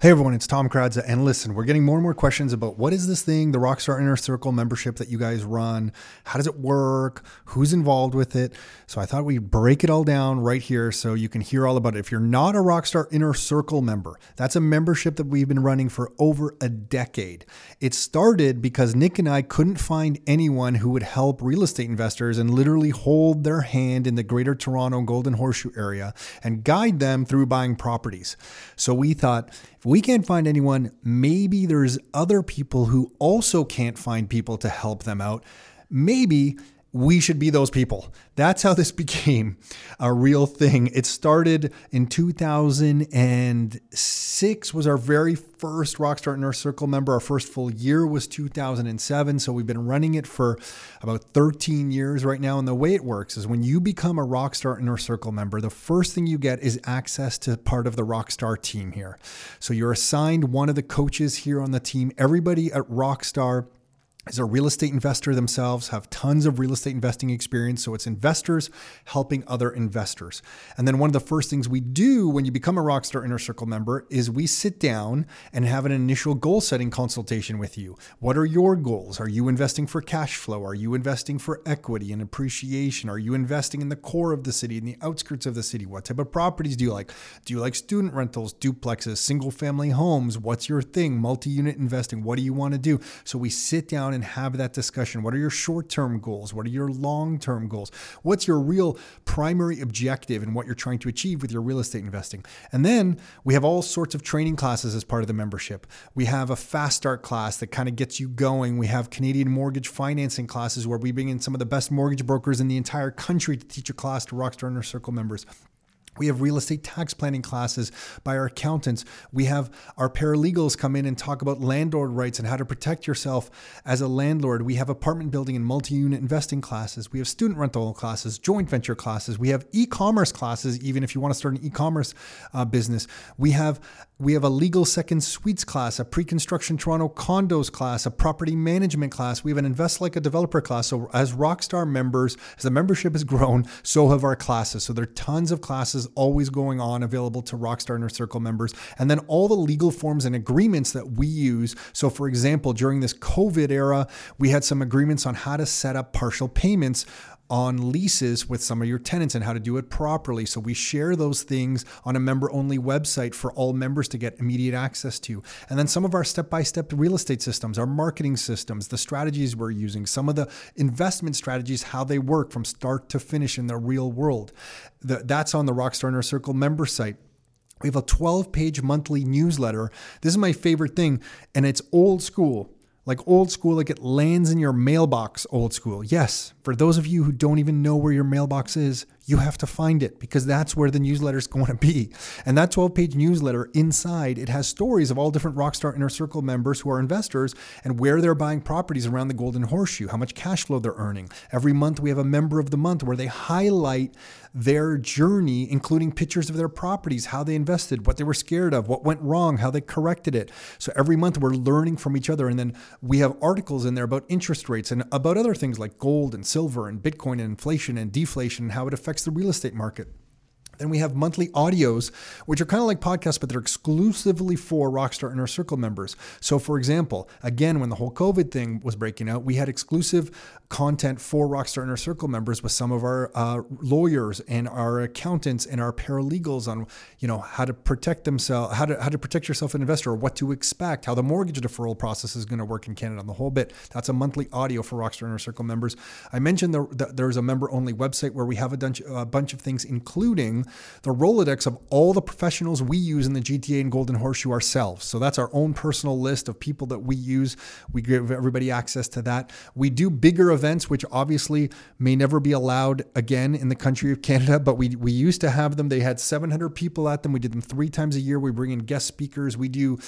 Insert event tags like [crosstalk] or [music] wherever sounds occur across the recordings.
Hey everyone, it's Tom Karadza, and listen, we're getting more and more questions about what is this thing, the Rockstar Inner Circle membership that you guys run? How does it work? Who's involved with it? So I thought we'd break it all down right here so you can hear all about it. If you're not a Rockstar Inner Circle member, that's a membership that we've been running for over a decade. It started because Nick and I couldn't find anyone who would help real estate investors and literally hold their hand in the greater Toronto Golden Horseshoe area and guide them through buying properties. So we thought, we can't find anyone, maybe there's other people who also can't find people to help them out. Maybe we should be those people. That's how this [laughs] became a real thing. It started in 2006 was our very first Rockstar Inner Circle member. Our first full year was 2007, so we've been running it for about 13 years right now. And the way it works is when you become a Rockstar Inner Circle member, the first thing you get is access to part of the Rockstar team here. So you're assigned one of the coaches here on the team. Everybody at Rockstar is a real estate investor themselves, have tons of real estate investing experience. So it's investors helping other investors. And then one of the first things we do when you become a Rockstar Inner Circle member is we sit down and have an initial goal setting consultation with you. What are your goals? Are you investing for cash flow? Are you investing for equity and appreciation? Are you investing in the core of the city, in the outskirts of the city? What type of properties do you like? Do you like student rentals, duplexes, single family homes? What's your thing? Multi unit investing? What do you want to do? So we sit down and have that discussion. What are your short term goals? What are your long term goals? What's your real primary objective and what you're trying to achieve with your real estate investing? And then we have all sorts of training classes as part of the membership. We have a fast start class that kind of gets you going. We have Canadian mortgage financing classes where we bring in some of the best mortgage brokers in the entire country to teach a class to Rockstar Inner Circle members. We have real estate tax planning classes by our accountants. We have our paralegals come in and talk about landlord rights and how to protect yourself as a landlord. We have apartment building and multi unit investing classes. We have student rental classes, joint venture classes. We have e commerce classes, even if you want to start an e commerce uh, business. We have we have a legal second suites class, a pre construction Toronto condos class, a property management class. We have an invest like a developer class. So, as Rockstar members, as the membership has grown, so have our classes. So, there are tons of classes always going on available to Rockstar Inner Circle members. And then all the legal forms and agreements that we use. So, for example, during this COVID era, we had some agreements on how to set up partial payments on leases with some of your tenants and how to do it properly. So we share those things on a member only website for all members to get immediate access to. And then some of our step by step real estate systems, our marketing systems, the strategies we're using, some of the investment strategies, how they work from start to finish in the real world. that's on the Rockstar Inner Circle member site. We have a 12 page monthly newsletter. This is my favorite thing, and it's old school like old school, like it lands in your mailbox, old school. Yes, for those of you who don't even know where your mailbox is, you have to find it because that's where the newsletter is [laughs] going to be. And that 12 page newsletter inside, it has stories of all different Rockstar Inner Circle members who are investors and where they're buying properties around the Golden Horseshoe, how much cash flow they're earning. Every month, we have a member of the month where they highlight their journey, including pictures of their properties, how they invested, what they were scared of, what went wrong, how they corrected it. So every month, we're learning from each other. And then we have articles in there about interest rates and about other things like gold and silver and Bitcoin and inflation and deflation and how it affects the real estate market. Then we have monthly audios, which are kind of like podcasts, but they're exclusively for Rockstar Inner Circle members. So, for example, again, when the whole COVID thing was breaking out, we had exclusive content for Rockstar Inner Circle members with some of our uh, lawyers and our accountants and our paralegals on, you know, how to protect themselves, how to how to protect yourself as an investor, or what to expect, how the mortgage deferral process is going to work in Canada, on the whole bit. That's a monthly audio for Rockstar Inner Circle members. I mentioned the, the, there's a member only website where we have a bunch, a bunch of things, including the Rolodex of all the professionals we use in the GTA and Golden Horseshoe ourselves. So that's our own personal list of people that we use. We give everybody access to that. We do bigger events, which obviously may never be allowed again in the country of Canada, but we, we used to have them. They had 700 people at them. We did them three times a year. We bring in guest speakers. We do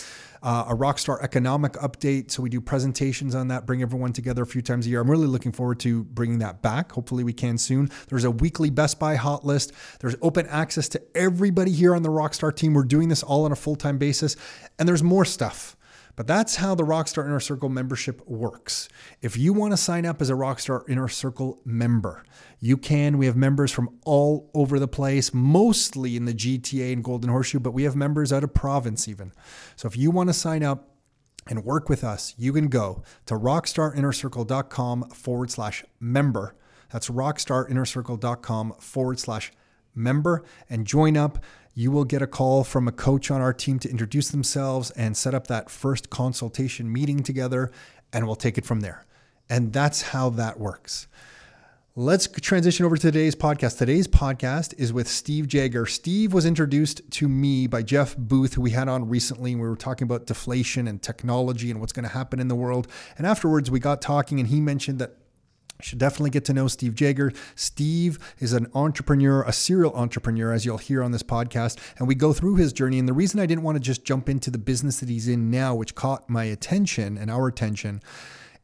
uh, a Rockstar economic update. So we do presentations on that, bring everyone together a few times a year. I'm really looking forward to bringing that back. Hopefully, we can soon. There's a weekly Best Buy hot list. There's open access to everybody here on the Rockstar team. We're doing this all on a full time basis. And there's more stuff. But that's how the Rockstar Inner Circle membership works. If you want to sign up as a Rockstar Inner Circle member, you can. We have members from all over the place, mostly in the GTA and Golden Horseshoe, but we have members out of province even. So if you want to sign up, and work with us, you can go to rockstarinnercircle.com forward slash member. That's rockstarinnercircle.com forward slash member and join up. You will get a call from a coach on our team to introduce themselves and set up that first consultation meeting together, and we'll take it from there. And that's how that works. Let's transition over to today's podcast. Today's podcast is with Steve Jagger. Steve was introduced to me by Jeff Booth, who we had on recently. We were talking about deflation and technology and what's going to happen in the world. And afterwards, we got talking, and he mentioned that should definitely get to know Steve Jagger. Steve is an entrepreneur, a serial entrepreneur, as you'll hear on this podcast. And we go through his journey. And the reason I didn't want to just jump into the business that he's in now, which caught my attention and our attention,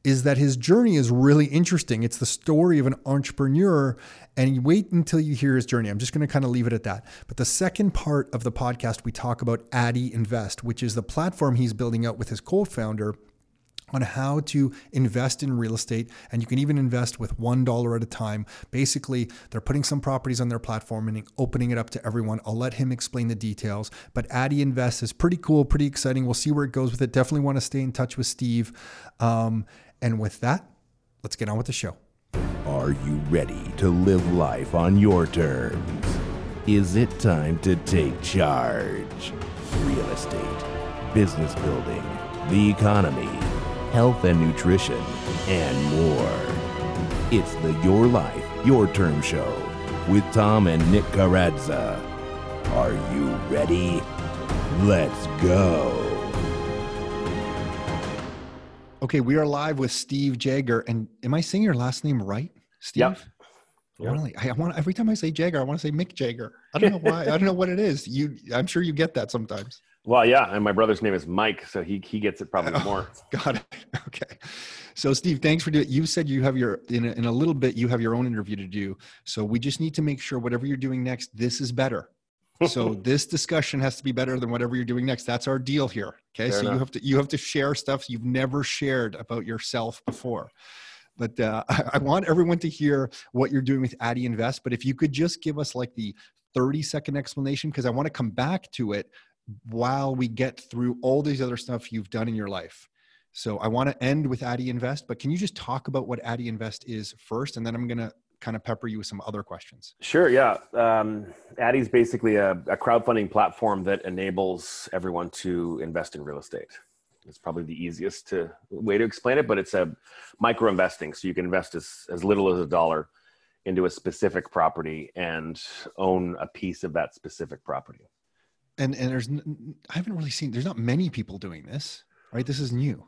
is that his journey is really interesting. It's the story of an entrepreneur, and wait until you hear his journey. I'm just going to kind of leave it at that. But the second part of the podcast, we talk about Addy Invest, which is the platform he's building out with his co founder on how to invest in real estate. And you can even invest with $1 at a time. Basically, they're putting some properties on their platform and opening it up to everyone. I'll let him explain the details. But Addy Invest is pretty cool, pretty exciting. We'll see where it goes with it. Definitely want to stay in touch with Steve. Um, and with that, let's get on with the show. Are you ready to live life on your terms? Is it time to take charge? Real estate, business building, the economy, health and nutrition, and more. It's the Your Life, Your Term Show with Tom and Nick Karadza. Are you ready? Let's go. Okay, we are live with Steve Jagger. And am I saying your last name right, Steve? Yep. Yep. Really, I want every time I say Jagger, I want to say Mick Jagger. I don't know why. I don't know what it is. You, I'm sure you get that sometimes. Well, yeah, and my brother's name is Mike, so he he gets it probably [laughs] oh, more. Got it. [laughs] Okay. So, Steve, thanks for doing. It. You said you have your in a, in a little bit. You have your own interview to do. So we just need to make sure whatever you're doing next, this is better so [laughs] this discussion has to be better than whatever you're doing next that's our deal here okay Fair so enough. you have to you have to share stuff you've never shared about yourself before but uh, I, I, want everyone to hear what you're doing with addy invest but if you could just give us like the 30 second explanation because i want to come back to it while we get through all these other stuff you've done in your life so i want to end with addy invest but can you just talk about what addy invest is first and then i'm going to kind of pepper you with some other questions. Sure. Yeah. Um, Addy is basically a, a crowdfunding platform that enables everyone to invest in real estate. It's probably the easiest to, way to explain it, but it's a micro investing. So you can invest as, as little as a dollar into a specific property and own a piece of that specific property. And and there's I haven't really seen there's not many people doing this, right? This is new.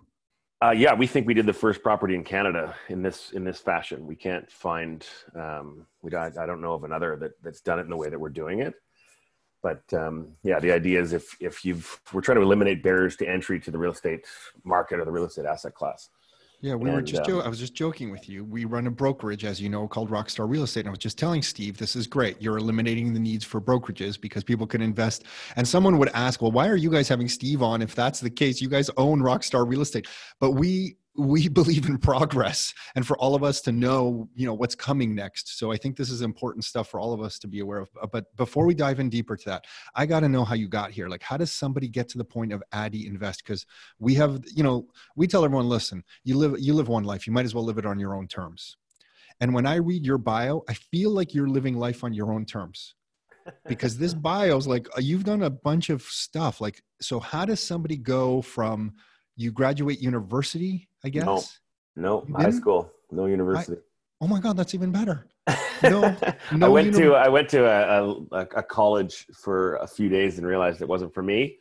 Uh, yeah, we think we did the first property in Canada in this in this fashion. We can't find um, we I, I don't know of another that that's done it in the way that we're doing it. But um, yeah, the idea is if if you've we're trying to eliminate barriers to entry to the real estate market or the real estate asset class. Yeah, we and, were just. Um, I was just joking with you. We run a brokerage, as you know, called Rockstar Real Estate. And I was just telling Steve, this is great. You're eliminating the needs for brokerages because people can invest. And someone would ask, well, why are you guys having Steve on? If that's the case, you guys own Rockstar Real Estate. But we we [laughs] believe in progress and for all of us to know you know what's coming next. So i think this is important stuff for all of us to be aware of. But before we dive in deeper to that i got to know how you got here. Like how does somebody get to the point of addy invest? Because we have you know we tell everyone listen you live you live one life. You might as well live it on your own terms. And when i read your bio i feel like you're living life on your own terms. Because this [laughs] bio is like uh, you've done a bunch of stuff. Like so how does somebody go from you graduate university, I guess. No, no, high school, no university. I, oh my God, that's even better. [laughs] No, no I went to I went to a, a, a, college for a few days and realized it wasn't for me.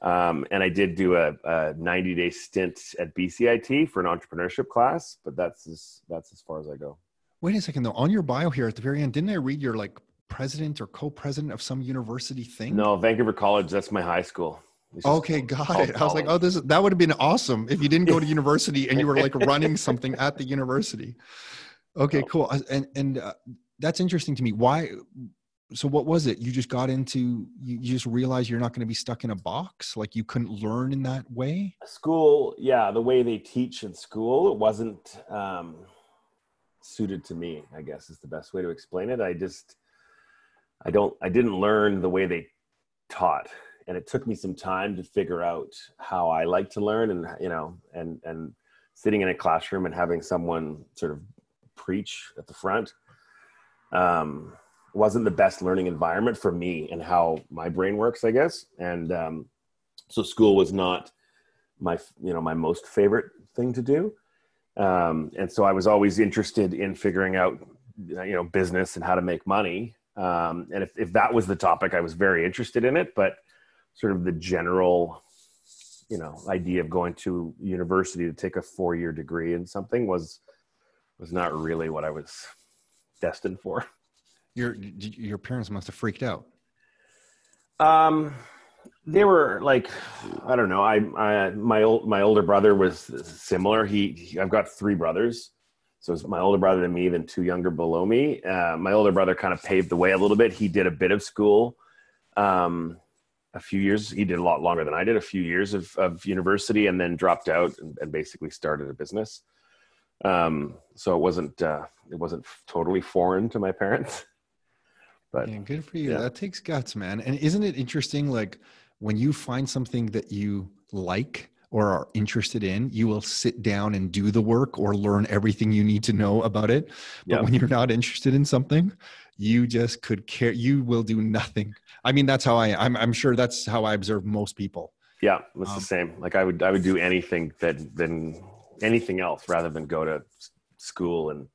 Um, and I did do a, a 90 day stint at BCIT for an entrepreneurship class, but that's as, that's as far as I go. Wait a second though. On your bio here at the very end, didn't I read you're like president or co-president of some university thing? No, Vancouver College. That's my high school. Okay, got it. I was like, oh, this is, that would have been awesome if you didn't go to [laughs] university and you were like running something at the university. Okay, cool. And and uh, that's interesting to me. Why so what was it you just got into you just realized you're not going to be stuck in a box like you couldn't learn in that way school yeah the way they teach in school it wasn't um, suited to me i guess is the best way to explain it i just i don't i didn't learn the way they taught and it took me some time to figure out how i like to learn and you know and and sitting in a classroom and having someone sort of preach at the front um, wasn't the best learning environment for me and how my brain works, I guess. And um, so school was not my, you know, my most favorite thing to do. Um, and so I was always interested in figuring out, you know, business and how to make money. Um, and if, if that was the topic, I was very interested in it. But sort of the general, you know, idea of going to university to take a four-year degree in something was was not really what I was destined for. Your your parents must have freaked out. Um, they were like, I don't know. I, I my old my older brother was similar. He, he I've got three brothers, so it's my older brother than me, then two younger below me. Uh, my older brother kind of paved the way a little bit. He did a bit of school, um, a few years. He did a lot longer than I did, a few years of of university, and then dropped out and, and basically started a business. Um, so it wasn't uh, it wasn't totally foreign to my parents. [laughs] But yeah, good for you. Yeah. That takes guts, man. And isn't it interesting? Like when you find something that you like or are interested in, you will sit down and do the work or learn everything you need to know about it. But yeah. when you're not interested in something, you just could care. You will do nothing. I mean, that's how I. I'm. I'm sure that's how I observe most people. Yeah, it's um, the same. Like I would. I would do anything that than anything else rather than go to school and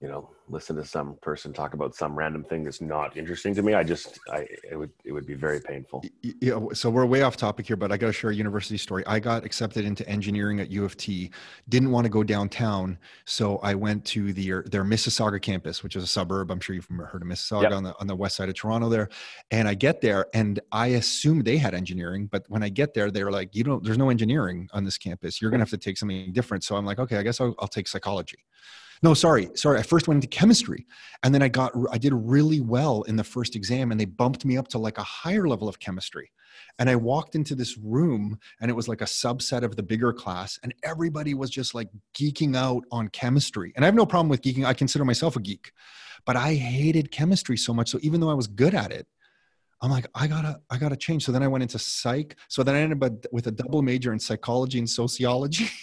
you know listen to some person talk about some random thing that's not interesting to me i just i it would it would be very painful. Yeah so we're way off topic here but i got to share a university story. I got accepted into engineering at u of t didn't want to go downtown so i went to the er, their mississauga campus which is a suburb i'm sure you've heard of mississauga yep. on the on the west side of toronto there and i get there and i assumed they had engineering but when i get there they're like you don't there's no engineering on this campus you're going to have to take something different so i'm like okay i guess I'll, I'll take psychology no, sorry, sorry. I first went into chemistry, and then I got I did really well in the first exam, and they bumped me up to like a higher level of chemistry. And I walked into this room, and it was like a subset of the bigger class, and everybody was just like geeking out on chemistry. And I have no problem with geeking. I consider myself a geek, but I hated chemistry so much. So even though I was good at it, I'm like, I gotta, I gotta change. So then I went into psych. So then I ended up with a double major in psychology and sociology. [laughs]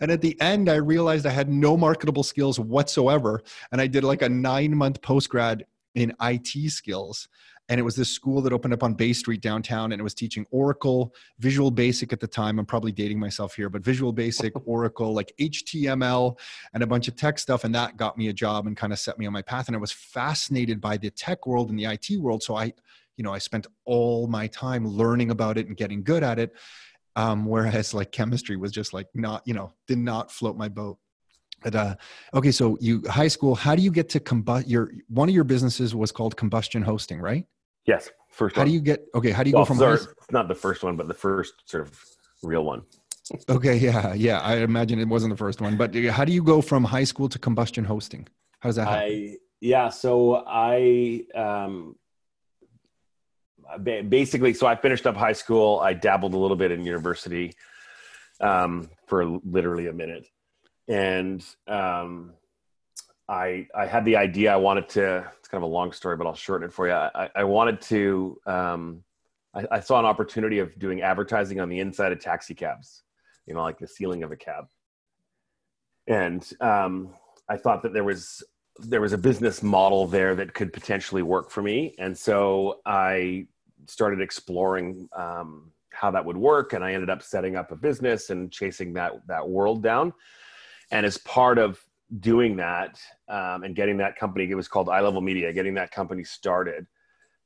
And at the end, I realized I had no marketable skills whatsoever. And I did like a nine month post grad in IT skills. And it was this school that opened up on Bay Street downtown, and it was teaching Oracle, Visual Basic at the time. I'm probably dating myself here, but Visual Basic, [laughs] Oracle, like HTML, and a bunch of tech stuff. And that got me a job and kind of set me on my path. And I was fascinated by the tech world and the IT world. So I, you know, I spent all my time learning about it and getting good at it. Um, whereas like chemistry was just like not, you know, did not float my boat. But uh, okay, so you high school. How do you get to combust? Your one of your businesses was called combustion hosting, right? Yes, first. How one. do you get? Okay, how do you well, go from? Sorry, not the first one, but the first sort of real one. okay, yeah, yeah. I imagine it wasn't the first one, but uh, how do you go from high school to combustion hosting? How does that happen? I yeah, so I um, basically, so I finished up high school. I dabbled a little bit in university um, for literally a minute, and um, I I had the idea. I wanted to. It's kind of a long story, but I'll shorten it for you. I, I wanted to. Um, I, I saw an opportunity of doing advertising on the inside of taxi cabs. You know, like the ceiling of a cab, and um, I thought that there was there was a business model there that could potentially work for me and so i started exploring um, how that would work, and I ended up setting up a business and chasing that that world down. And as part of doing that um, and getting that company, it was called Eye Level Media. Getting that company started,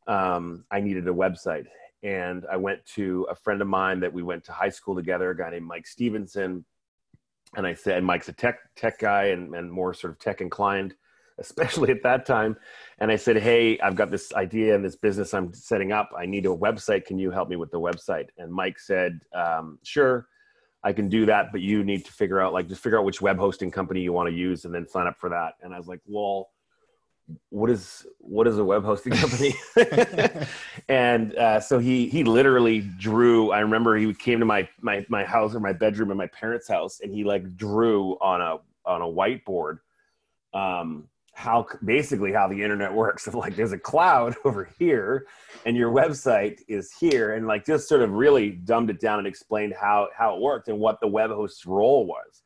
um, I needed a website, and I went to a friend of mine that we went to high school together, a guy named Mike Stevenson. And I said, Mike's a tech tech guy and, and more sort of tech inclined especially at that time. And I said, Hey, I've got this idea and this business I'm setting up. I need a website. Can you help me with the website? And Mike said, um, Sure, I can do that, but you need to figure out, like, just figure out which web hosting company you want to use and then sign up for that. And I was like, Well, what is what is a web hosting company [laughs] [laughs] and uh, so he he literally drew i remember he came to my my my house or my bedroom in my parents house and he like drew on a on a whiteboard um how basically how the internet [laughs] works. Of like there's a cloud [laughs] over here and your website is here. And like just sort of really dumbed it down and explained how how it worked and what the web host's role was.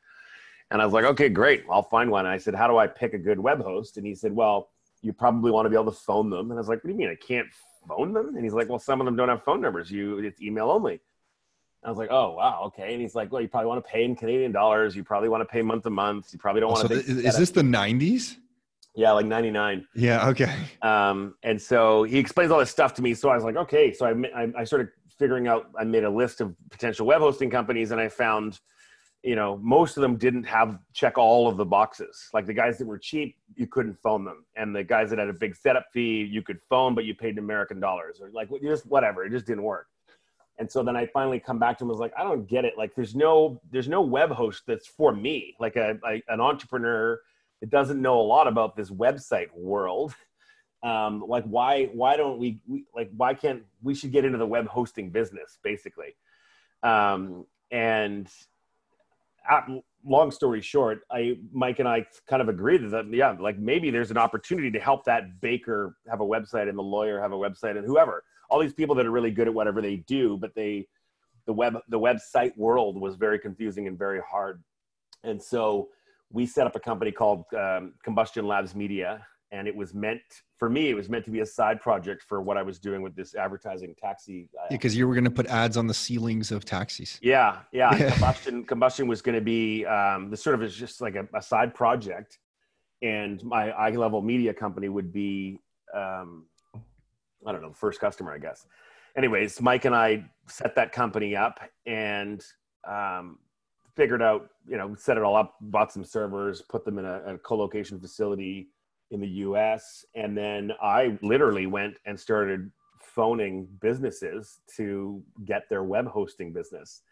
And i was like okay great. I'll find one. And i said how do i pick a good web host? And he said well you probably want to be able to phone them. And i was like what do you mean? I can't phone them? And he's like well some of them don't have phone numbers. You it's email only. I was like, oh wow, okay. And he's like, well, you probably want to pay in Canadian dollars. You probably want to pay month to month. You probably don't oh, want so to. is this the '90s? Yeah, like 99. Yeah. Okay. [laughs] Um, and so he explains all this stuff to me. So I was like, okay. So I, I, I started figuring out, I made a list of potential web hosting companies and I found, you know, most of them didn't have check all of the boxes. Like the guys that were cheap, you couldn't phone them. And the guys that had a big setup fee, you could phone, but you paid in American dollars or like just whatever. It just didn't work. And so then I finally come back to him. I was like, I don't get it. Like, there's no, there's no web host that's for me. Like a, a an entrepreneur it doesn't know a lot about this website world. Um, like why why don't we, we, like why can't we should get into the web hosting business basically. Um, and at, long story short i mike and i kind of agreed that yeah like maybe there's an opportunity to help that baker have a website and the lawyer have a website and whoever. All these people that are really good at whatever they do but they the web the website world was very confusing and very hard. And so we set up a company called um, Combustion Labs Media, and it was meant for me. It was meant to be a side project for what I was doing with this advertising taxi. Uh, yeah, because you were going to put ads on the ceilings of taxis. Yeah, yeah. yeah. Combustion Combustion was going to be um, the sort of is just like a, a, side project, and my eye level media company would be um, I don't know, first customer, I guess. Anyways, Mike and I set that company up, and um, figured out, you know, set it all up, bought some servers, put them in a, a co-location facility in the US. And then I literally went and started phoning businesses to get their web hosting business.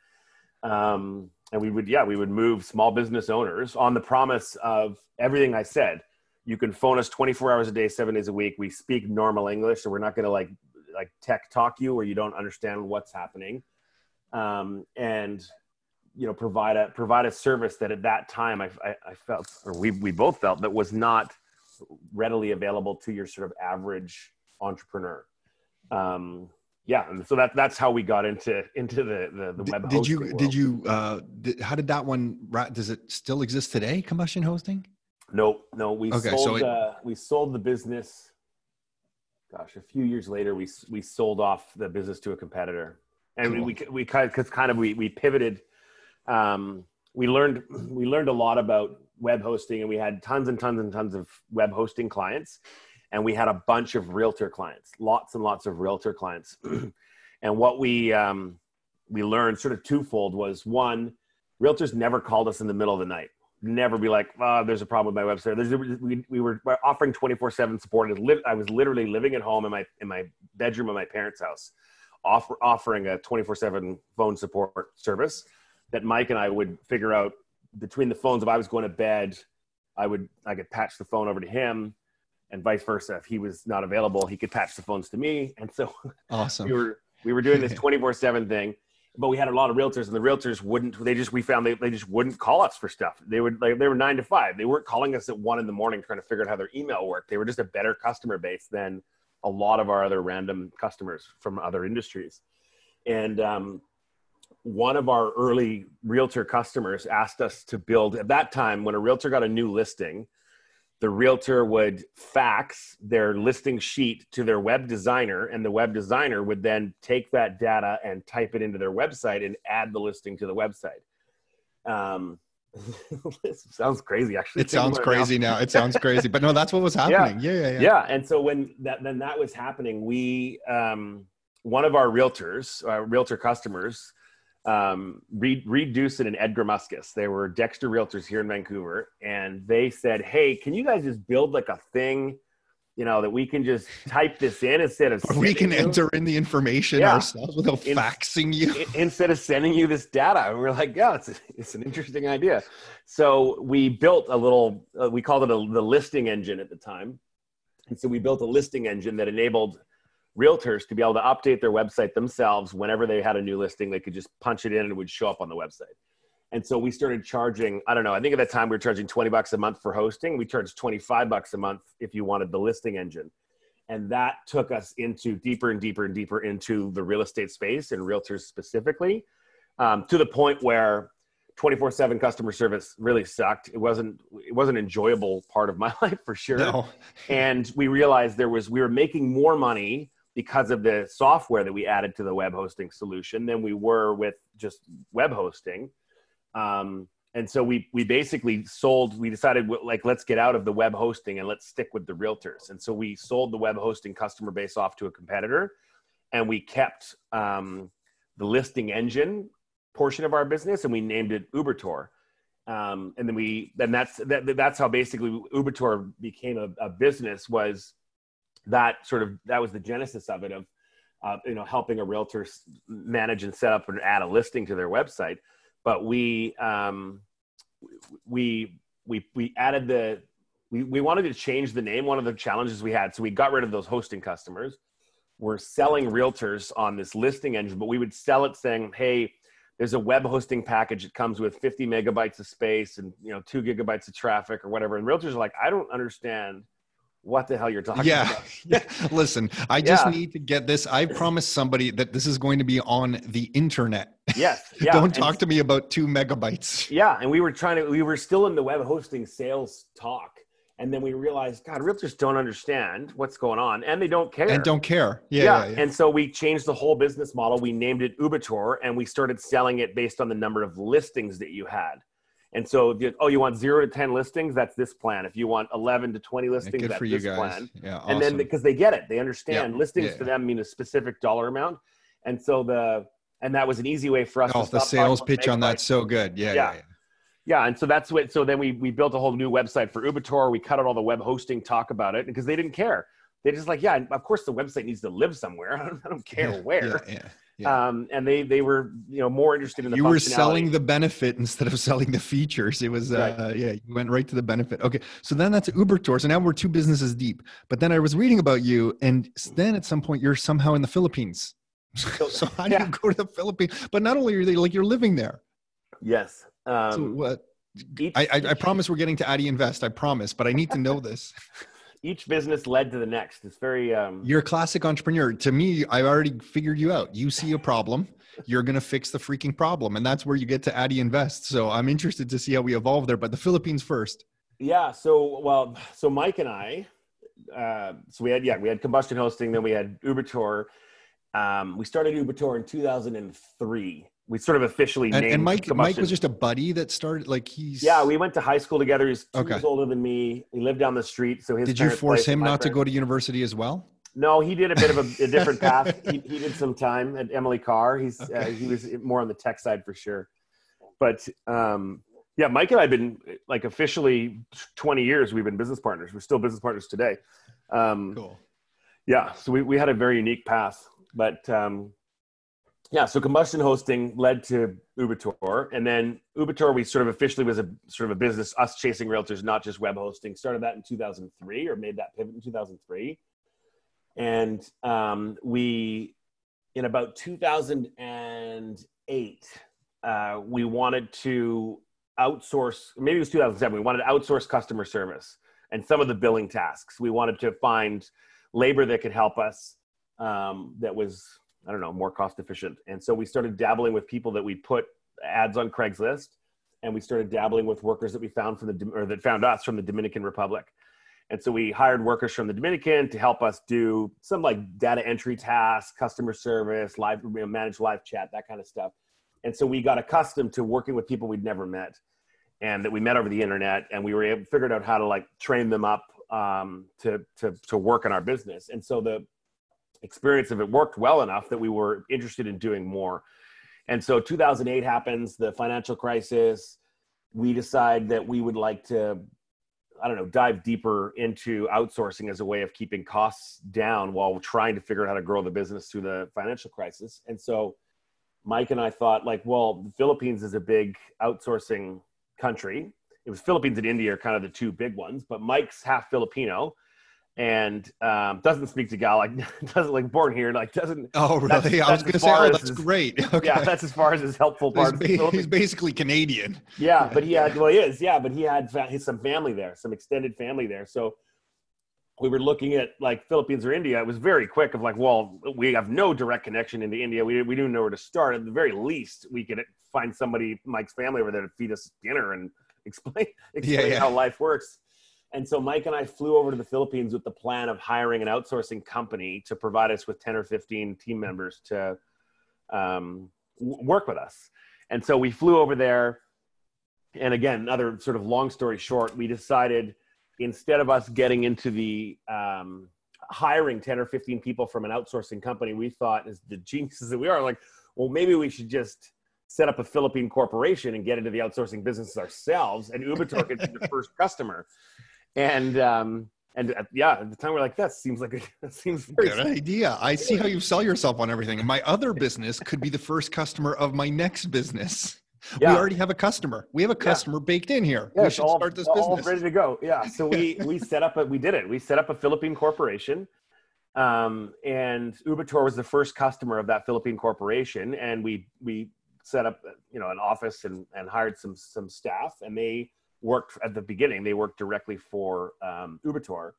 Um, and we would, yeah, we would move small business owners on the promise of everything I said. You can phone us 24 hours a day, seven days a week. We speak normal English, so we're not going to like like tech talk you where you don't understand what's happening. Um, and you know provide a provide a service that at that time I, I, I, felt or we, we both felt that was not readily available to your sort of average entrepreneur um, yeah and so that that's how we got into into the the, the web did you world. did you uh did, how did that one does it still exist today combustion hosting no no we okay, sold so it, uh, we sold the business gosh a few years later we we sold off the business to a competitor and cool. we, we we kind of, kind of we, we pivoted um, we learned [clears throat] we learned a lot about web hosting, and we had tons and tons and tons of web hosting clients, and we had a bunch of realtor clients, lots and lots of realtor clients. [clears throat] and what we um, we learned sort of twofold was one, realtors never called us in the middle of the night. Never be like, oh, there's a problem with my website. There's, we, we were offering 24 seven support. I was literally living at home in my, in my bedroom of my parents' house, offer, offering a 24 seven phone support service that Mike and I would figure out between the phones. If I was going to bed, I would I could patch the phone over to him, and vice versa. If he was not available, he could patch the phones to me. And so [laughs] awesome. we were we were doing this [laughs] twenty four seven thing. But we had a lot of realtors, and the realtors wouldn't. They just we found they, they just wouldn't call us for stuff. They would like they were nine to five. They weren't calling us at one in the morning trying to figure out how their email worked. They were just a better customer base than a lot of our other random customers from other industries. And um, one of our early realtor customers asked us to build at that time when a realtor got a new listing the realtor would fax their listing sheet to their web designer and the web designer would then take that data and type it into their website and add the listing to the website um, [laughs] this sounds crazy actually it sounds crazy now. now. it sounds crazy but no that's what was [laughs] happening yeah. yeah yeah yeah yeah and so when that then that was happening we um, one of our realtors uh, realtor customers um, Reed, Reed and Edgar Gramuskus. They were Dexter Realtors here in Vancouver, and they said, "Hey, can you guys just build like a thing, you know, that we can just type this in instead of we can you? enter in the information yeah. ourselves without in, faxing you instead of sending you this data." And we're like, "Yeah, it's it's an interesting idea." So we built a little. Uh, we called it a, the listing engine at the time, And so we built a listing engine that enabled realtors to be able to update their website themselves whenever they had a new listing. They could just punch it in and it would show up on the website. And so we started charging, I don't know, I think at that time we were charging 20 bucks a month for hosting. We charged 25 bucks a month if you wanted the listing engine. And that took us into deeper and deeper and deeper into the real estate space and realtors specifically, um, to the point where 24/7 customer service really sucked. It wasn't it wasn't an enjoyable part of my [laughs] life for sure. No. and we realized there was we were making more money because of the software that we added to the web hosting solution than we were with just web hosting. Um, and so we we basically sold. We decided like let's get out of the web hosting and let's stick with the realtors. And so we sold the web hosting customer base off to a competitor, and we kept um, the listing engine portion of our business, and we named it Ubertor. Um, and then we then that's that, that's how basically Ubertor became a, a business was that sort of that was the genesis of it of uh, you know helping a realtor manage and set up and add a listing to their website. But we um, we we we added the we, we wanted to change the name one of the challenges we had. So we got rid of those hosting customers. We're selling realtors on this listing engine but we would sell it saying hey there's a web hosting package that comes with 50 megabytes of space and you know two gigabytes of traffic or whatever. And realtors are like i don't understand what the hell you're talking yeah. about. [laughs] yeah. Listen, I just Yeah. need to get this. I promised somebody that this is going to be on the internet. Yes. [laughs] Yeah. Don't and- talk to me about two megabytes. Yeah, and we were trying to. We were still in the web hosting sales talk, and then we realized, God, realtors don't understand what's going on, and they don't care. And don't care. Yeah. yeah, yeah, yeah. and so we changed the whole business model. We named it Ubertor, and we started selling it based on the number of listings that you had. And so, if you- oh, you want zero to ten listings? That's this plan. If you want eleven to twenty listings, Good that's this guys. plan. Yeah. awesome. And then because they get it, they understand Yeah, listings yeah. to them mean a specific dollar amount, and so the and that was an easy way for us. oh, the sales pitch on that's so good. Yeah. Yeah. Yeah. yeah. Yeah, and so that's what. So then we we built a whole new website for Ubertor. We cut out all the web hosting talk about it because they didn't care. They just like, yeah, of course the website needs to live somewhere. I [laughs] don't, I don't care Yeah, where. Yeah. yeah, yeah. Um, and they they were you know more interested in the you were selling the benefit instead of [laughs] selling the features. It was, uh, yeah, you went right to the benefit. Okay. So then that's Ubertor. So now we're two businesses deep. But then I was reading about you, and then at some point you're somehow in the Philippines. [laughs] so how do Yeah. you go to the Philippines? But not only are they like you're living there. yes. So Um, what? each, I, I, I promise we're getting to Addy Invest. I promise, but I need to know this. [laughs] each business led to the next. It's very um, You're a classic entrepreneur. To me, I already figured you out. You see a problem, you're going to fix the freaking problem. And that's where you get to Addy Invest. So I'm interested to see how we evolve there. But the Philippines first. Yeah. So, well, so Mike and I, uh, so we had, yeah, we had combustion hosting, then we had Ubertor. Um, we started Ubertor in 2003. We sort of officially And, named and Mike, Mike was just a buddy that started, like, he's. yeah, we went to high school together. He's two Okay. years older than me. He lived down the street. So his Did you force him not to go to university as well? No, he did a bit of a, a different [laughs] path. He, he did some time at Emily Carr. He's uh, he was more on the tech side for sure. But um, yeah, Mike and I've been like officially 20 years. We've been business partners. We're still business partners today. Um, Cool. yeah, so we, we had a very unique path. But um, yeah, so combustion hosting led to Ubertor, and then Ubertor we sort of officially was a sort of a business, us chasing realtors, not just web hosting. Started that in 2003, or made that pivot in 2003, and um, we, in about 2008, uh, we wanted to outsource. Maybe it was 2007. We wanted to outsource customer service and some of the billing tasks. We wanted to find labor that could help us um, that was I don't know more cost efficient. And so we started dabbling with people that we put ads on Craigslist, and we started dabbling with workers that we found from the or that found us from the Dominican Republic. And so we hired workers from the Dominican to help us do some like data entry tasks, customer service, live you know, manage live chat, that kind of stuff. And so we got accustomed to working with people we'd never met and that we met over the internet and we were able figured out how to like train them up um, to, to, to work in our business. And so the experience of it worked well enough that we were interested in doing more. And so 2008 happens, the financial crisis. We decide that we would like to, I don't know, dive deeper into outsourcing as a way of keeping costs down while trying to figure out how to grow the business through the financial crisis. And so Mike and I thought, like, well, the Philippines is a big outsourcing country. It was Philippines and India are kind of the two big ones, but Mike's half Filipino. And um, doesn't speak Tagalog. [laughs] doesn't like born here. Like doesn't. Oh really? That's- I was going to say, oh, that's his- great. [laughs] Okay. Yeah, that's as far as his helpful he's, part. ba- he's basically Canadian. Yeah, [laughs] but he had well, he is. Yeah, but he had some family there, some extended family there. So we were looking at like Philippines or India. It was very quick of like, well, we have no direct connection into India. We we didn't know where to start. At the very least, we could find somebody, Mike's family, over there to feed us dinner and explain explain yeah. how life works. And so Mike and I flew over to the Philippines with the plan of hiring an outsourcing company to provide us with 10 or 15 team members to um, w- work with us. And so we flew over there. And again, another sort of long story short, we decided instead of us getting into the um, hiring 10 or 15 people from an outsourcing company, we thought, as the geniuses that we are, like, well, maybe we should just set up a Philippine corporation and get into the outsourcing business ourselves. And Ubertor could be the [laughs] first customer. And, um, and uh, yeah, at the time we're like, that seems like a, [laughs] that seems very Good idea. I see how you sell yourself on everything. My other business could be the first customer of my next business. Yeah. We already have a customer. We have a customer baked in here. Yeah, we should all, start this all business. ready to go. Yeah. [laughs] So we we set up a we did it. We set up a Philippine corporation, um, and Ubertor was the first customer of that Philippine corporation, and we we set up you know an office and and hired some some staff, and they worked at the beginning. They worked directly for um, Ubertor.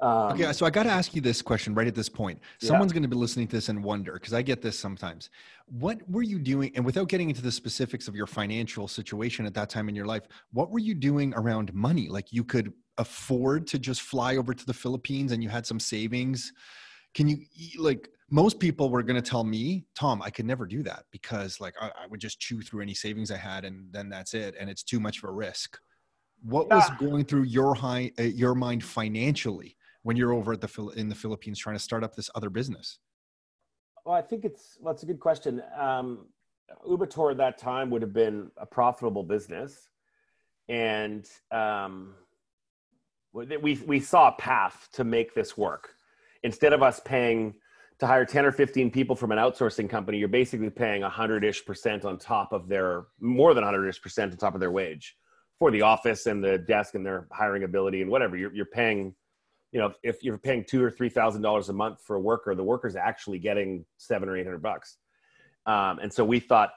Um, Okay, so I got to ask you this question right at this point. Yeah. Someone's going to be listening to this and wonder because I get this sometimes. What were you doing? And without getting into the specifics of your financial situation at that time in your life, what were you doing around money? Like you could afford to just fly over to the Philippines and you had some savings. Can you like most people were going to tell me, Tom, I could never do that because like I, I would just chew through any savings I had and then that's it, and it's too much of a risk. What was going through your high, uh, your mind financially when you're over at the Phil- in the Philippines trying to start up this other business? Well, I think it's well, that's a good question. Um, Ubertor at that time would have been a profitable business, and um, we we saw a path to make this work. Instead of us paying to hire ten or fifteen people from an outsourcing company, you're basically paying a hundred ish percent on top of their more than hundred ish percent on top of their wage for the office and the desk and their hiring ability and whatever. You're you're paying you know, if you're paying two or three thousand dollars a month for a worker, the worker's actually getting seven or eight hundred bucks. Um, and so we thought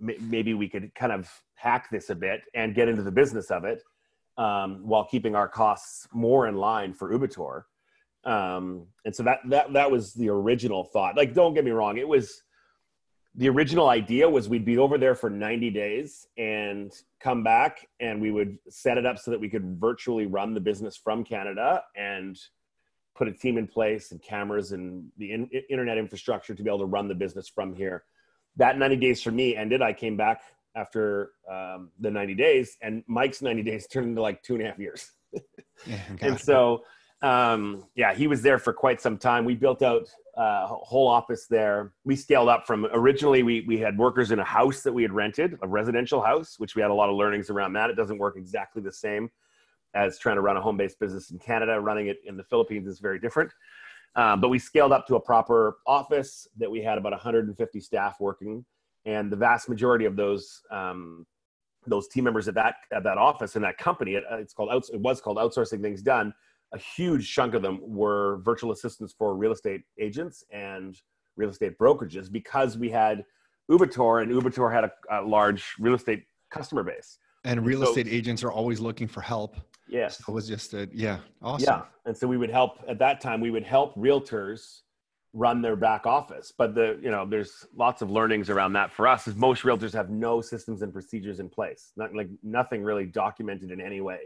m- maybe we could kind of hack this a bit and get into the business of it um, while keeping our costs more in line for Ubertor. Um, and so that that that was the original thought. Like, don't get me wrong, it was the original idea was we'd be over there for 90 days and come back and we would set it up so that we could virtually run the business from Canada and put a team in place and cameras and the in, internet infrastructure to be able to run the business from here. That 90 days for me ended. I came back after um, the 90 days and Mike's 90 days turned into like two and a half years. Yeah, [laughs] And so, um, yeah, he was there for quite some time. We built out uh, a whole office there. We scaled up from originally we we had workers in a house that we had rented, a residential house, which we had a lot of learnings around that. It doesn't work exactly the same as trying to run a home-based business in Canada. Running it in the Philippines is very different. Um, but we scaled up to a proper office that we had about 150 staff working, and the vast majority of those um, those team members at that at that office in that company, it, it's called outs- it was called outsourcing things done. A huge chunk of them were virtual assistants for real estate agents and real estate brokerages because we had Ubertor and Ubertor had a, a large real estate customer base. and real so- estate agents are always looking for help. Yes. So it was just a yeah, awesome. Yeah, and so we would help at that time. We would help realtors run their back office, but the you know there's lots of learnings around that for us. Is most realtors have no systems and procedures in place, not like nothing really documented in any way.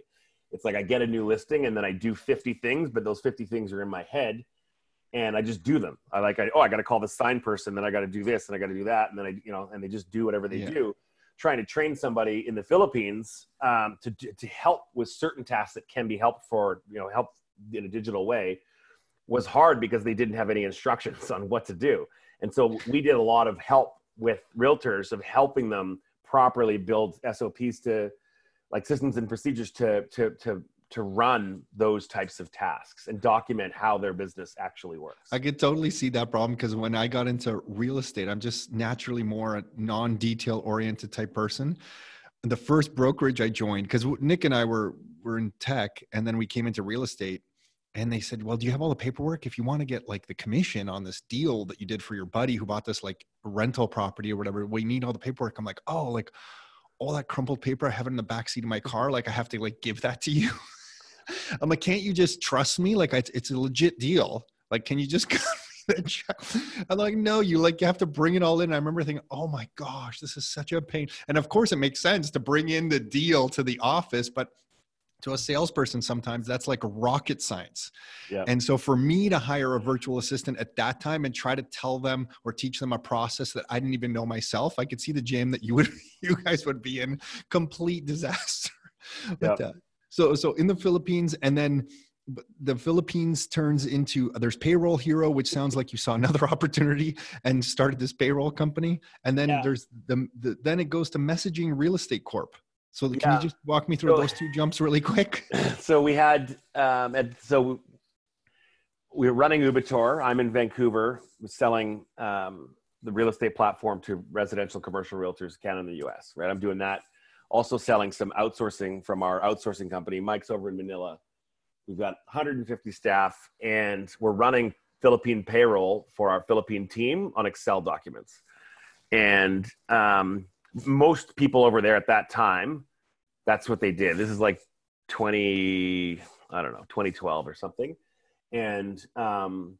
It's like I get a new listing and then I do 50 things, but those 50 things are in my head, and I just do them. I like I, oh I got to call the sign person, then I got to do this, and I got to do that, and then I you know and they just do whatever they Yeah. do trying to train somebody in the Philippines um, to to help with certain tasks that can be helped for you know help in a digital way was hard because they didn't have any instructions [laughs] on what to do, and so we did a lot of help with realtors of helping them properly build SOPs to like systems and procedures to to to to run those types of tasks and document how their business actually works. I could totally see that problem because when I got into real estate, I'm just naturally more a non-detail oriented type person. The first brokerage I joined, because Nick and I were were in tech, and then we came into real estate. and they said, "Well, do you have all the paperwork? If you want to get like the commission on this deal that you did for your buddy who bought this like rental property or whatever, we need all the paperwork." I'm like, "Oh, like all that crumpled paper I have it in the back seat of my mm-hmm. car. Like I have to like give that to you." [laughs] I'm like, "Can't you just trust me? Like it's, it's a legit deal. Like, can you just?" [laughs] I'm like, no, you like you have to bring it all in. I remember thinking, oh my gosh, this is such a pain. And of course, it makes sense to bring in the deal to the office, but to a salesperson sometimes that's like rocket science. Yeah. and so for me to hire a virtual assistant at that time and try to tell them or teach them a process that i didn't even know myself i could see the jam that you would [laughs] you guys would be in. Complete disaster [laughs] but, uh, so so in the philippines and then the philippines turns into there's payroll hero which sounds like you saw another [laughs] opportunity and started this payroll company. And then yeah. there's the, the then it goes to messaging real estate corp so can yeah. you just walk me through so, those two jumps really quick? [laughs] So we had, um, and so we were running Ubertor. I'm in Vancouver, selling um, the real estate platform to residential commercial realtors, Canada and the U.S. Right, I'm doing that. Also selling some outsourcing from our outsourcing company. Mike's over in Manila. We've got 150 staff, and we're running Philippine payroll for our Philippine team on Excel documents. And um, most people over there at that time, that's what they did. This is like 20, I don't know, 2012 or something. And um,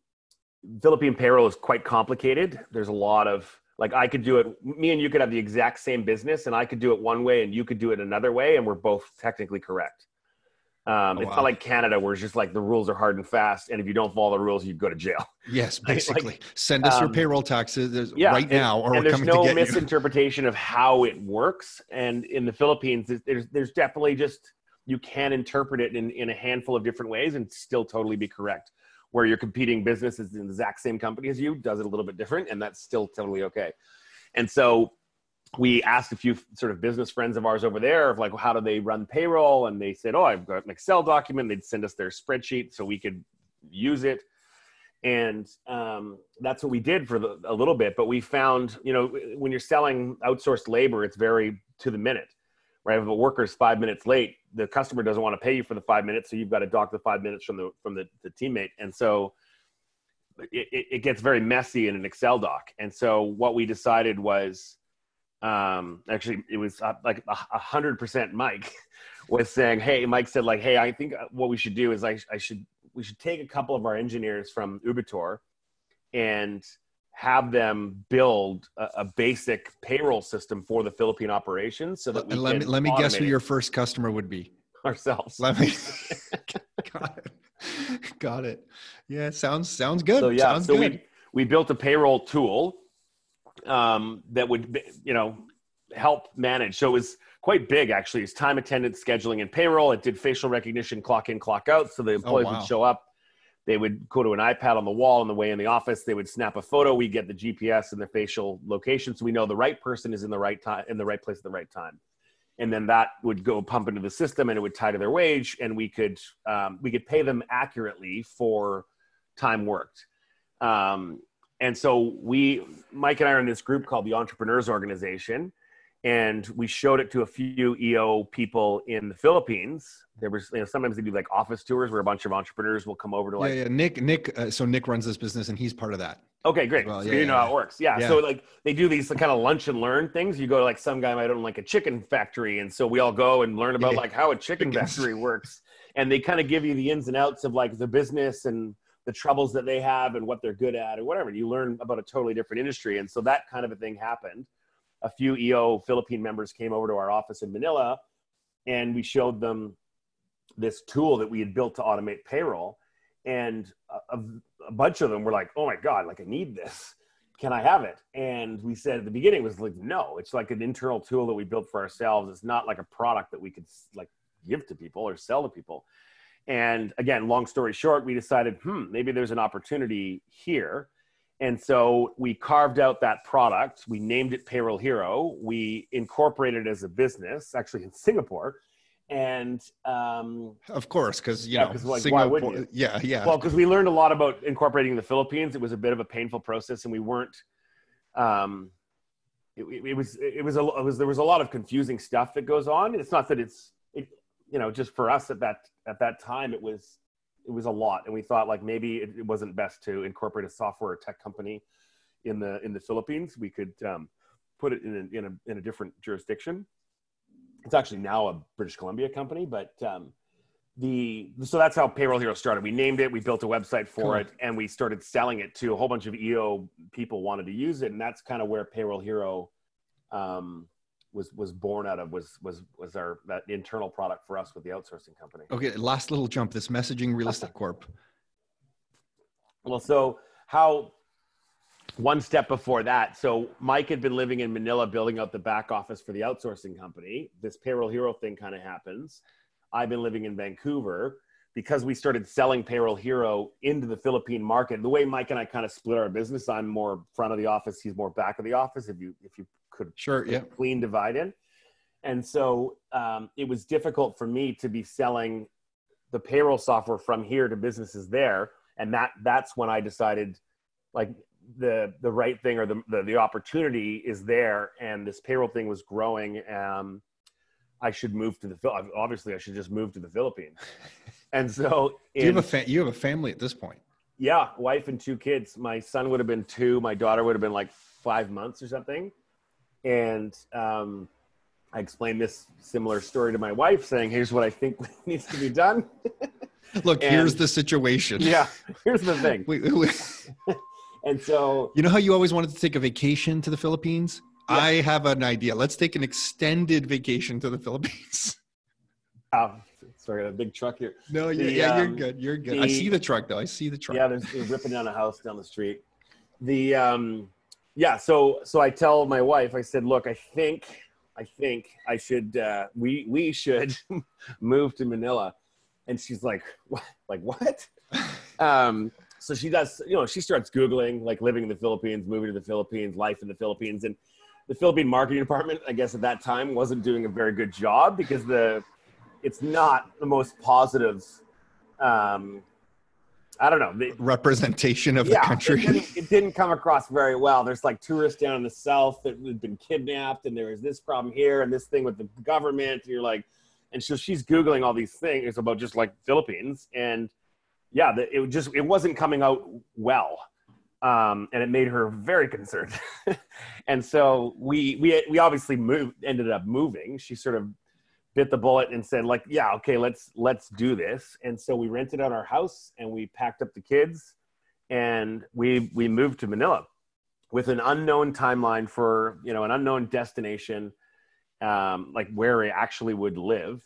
Philippine payroll is quite complicated. There's a lot of, like, I could do it, me and you could have the exact same business, and I could do it one way, and you could do it another way, and we're both technically correct. Um, oh, it's wow. not like Canada where it's just like the rules are hard and fast, and if you don't follow the rules, you go to jail. [laughs] Yes, basically. like, Send us um, your payroll taxes yeah, right and, now, or and there's no [laughs] misinterpretation you. of how it works. And in the Philippines, there's there's definitely just you can interpret it in, in a handful of different ways and still totally be correct. Where your competing business is in the exact same company as you, does it a little bit different, and that's still totally okay. And so we asked a few sort of business friends of ours over there of like well, how do they run payroll? And they said oh i've got an excel document. They'd send us their spreadsheet so we could use it. And um, that's what we did for the, a little bit but we found you know when you're selling outsourced labor it's very to the minute right? If a worker's five minutes late the customer doesn't want to pay you for the five minutes so you've got to dock the five minutes from the from the, the teammate. And so it, it gets very messy in an excel doc. And so what we decided was um, actually it was uh, like a hundred percent Mike [laughs] was saying, Hey, Mike said like, Hey, I think uh, what we should do is I, I should, we should take a couple of our engineers from Ubertor and have them build a, a basic payroll system for the Philippine operations so that we let me, let me guess who your first customer would be ourselves. Let me, [laughs] [laughs] got it. Got it. Yeah. Sounds, sounds good. So yeah, sounds so good. we, we built a payroll tool um, that would you know help manage. So it was quite big actually. It's time attendance scheduling and payroll. It did facial recognition, clock in, clock out. So the employees oh, wow. would show up. They would go to an iPad on the wall on the way in the office. They would snap a photo. We get the GPS and the facial location, so we know the right person is in the right time in the right place at the right time. And then that would go pump into the system, and it would tie to their wage, and we could um, we could pay them accurately for time worked. Um, and so we, Mike and I are in this group called the Entrepreneurs Organization, and we showed it to a few EO people in the Philippines. There was, you know, sometimes they do like office tours where a bunch of entrepreneurs will come over to like. Yeah, yeah. Nick, Nick. Uh, so Nick runs this business, and he's part of that. Okay, great. Well, so yeah, you know yeah. how it works. Yeah. yeah. So like they do these kind of lunch and learn things. You go to like some guy might own like a chicken factory, and so we all go and learn about like how a chicken factory works, and they kind of give you the ins and outs of like the business and the troubles that they have and what they're good at or whatever. You learn about a totally different industry. And so that kind of a thing happened. A few EO Philippine members came over to our office in Manila and we showed them this tool that we had built to automate payroll. And a, a bunch of them were like, oh my God, like I need this. Can I have it? And we said at the beginning was like, no, it's like an internal tool that we built for ourselves. It's not like a product that we could like give to people or sell to people. And again, long story short, we decided, hmm, maybe there's an opportunity here. And so we carved out that product. We named it Payroll Hero. We incorporated it as a business, actually in Singapore. And um, of course, because you yeah, know, like, Singapore, yeah, yeah. Well, because we learned a lot about incorporating the Philippines. It was a bit of a painful process, and we weren't. Um, it, it was it was a it was there was a lot of confusing stuff that goes on. It's not that it's it, you know just for us at that at that time it was it was a lot, and we thought like maybe it, it wasn't best to incorporate a software or tech company in the in the Philippines. We could um, put it in a, in a in a different jurisdiction. It's actually now a British Columbia company, but um, the so that's how Payroll Hero started. We named it, we built a website for Cool. it, and we started selling it to a whole bunch of EO people wanted to use it, and that's kind of where Payroll Hero um, was was born out of was was was our that internal product for us with the outsourcing company. Okay, last little jump. This messaging real estate [laughs] corp. Well, so how one step before that, so Mike had been living in Manila building out the back office for the outsourcing company. This payroll hero thing kind of happens. I've been living in Vancouver because we started selling payroll hero into the Philippine market. The way Mike and I kind of split our business, I'm more front of the office, he's more back of the office if you if you could Sure. Yeah. clean divide in. And so um, it was difficult for me to be selling the payroll software from here to businesses there. And that that's when I decided like the the right thing or the the, the opportunity is there and this payroll thing was growing. Um, I should move to the obviously I should just move to the Philippines. [laughs] And so Do you have a fa- you have a family at this point. yeah, wife and two kids. My son would have been two. My daughter would have been like five months or something. And um, I explained this similar story to my wife, saying, "Here's what I think [laughs] needs to be done." [laughs] Look, And- here's the situation. [laughs] yeah, here's the thing. And so, you know how you always wanted to take a vacation to the Philippines? Yeah. I have an idea. Let's take an extended vacation to the Philippines. uh, sorry, I got a big truck here. No, yeah, The, yeah, you're um, good. You're good. I see the truck though. I see the truck. Yeah, there's they're ripping down a house down the street. The um, yeah, so so I tell my wife, I said, look, I think I think I should uh, we we should [laughs] move to Manila, and she's like, what? Like what? um, so she does, you know, she starts googling like living in the Philippines, moving to the Philippines, life in the Philippines, and the Philippine marketing department, I guess at that time, wasn't doing a very good job because the it's not the most positive. Um, I don't know. The, Representation of yeah, the country. It didn't, it didn't come across very well. There's like tourists down in the south that had been kidnapped, and there was this problem here and this thing with the government. And you're like, and so she's googling all these things about just like Philippines, and yeah, the, it just it wasn't coming out well, um, and it made her very concerned. [laughs] and so we we we obviously moved, ended up moving. She sort of bit the bullet and said like yeah okay let's let's do this. And so we rented out our house and we packed up the kids and we we moved to manila with an unknown timeline for you know an unknown destination um, like where we actually would live.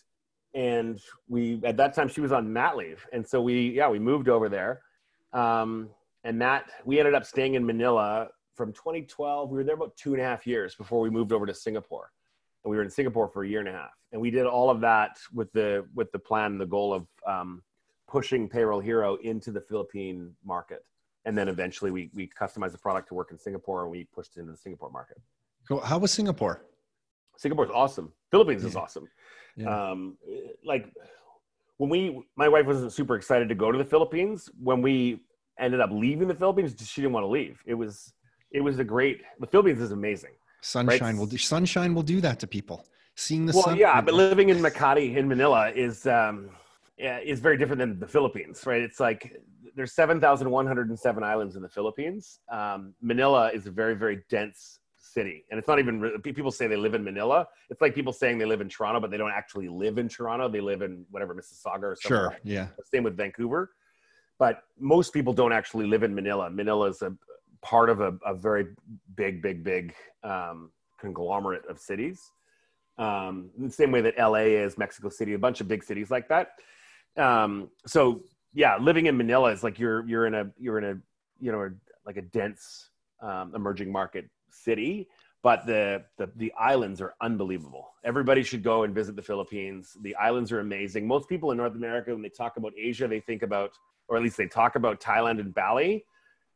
And we at that time she was on mat leave. And so we yeah we moved over there. Um, and that we ended up staying in manila from 2012 we were there about two and a half years before we moved over to singapore and we were in Singapore for a year and a half. And we did all of that with the with the plan, the goal of um, pushing Payroll Hero into the Philippine market. And then eventually we we customized the product to work in Singapore and we pushed it into the Singapore market. Cool. How was Singapore? Singapore's awesome. Philippines is awesome. Yeah. Um, like when we, my wife wasn't super excited to go to the Philippines. When we ended up leaving the Philippines, she didn't want to leave. It was, it was a great. The Philippines is amazing. Sunshine will do. Sunshine will do that to people. Seeing the well, sun. yeah, but living in Makati in Manila is um, yeah, is very different than the Philippines, right? It's like there's seven thousand one hundred and seven islands in the Philippines. Um, Manila is a very very dense city, and it's not even people say they live in Manila. It's like people saying they live in Toronto, but they don't actually live in Toronto. They live in whatever Mississauga or somewhere. sure. Yeah. Same with Vancouver, but most people don't actually live in Manila. Manila is a part of a, a very big, big, big um, conglomerate of cities. Um, the same way that LA is, Mexico City, a bunch of big cities like that. Um, so yeah, living in Manila is like you're you're in a you're in a you know like a dense um, emerging market city, but the, the the islands are unbelievable. Everybody should go and visit the Philippines. The islands are amazing. Most people in North America, when they talk about Asia, they think about, or at least they talk about Thailand and Bali.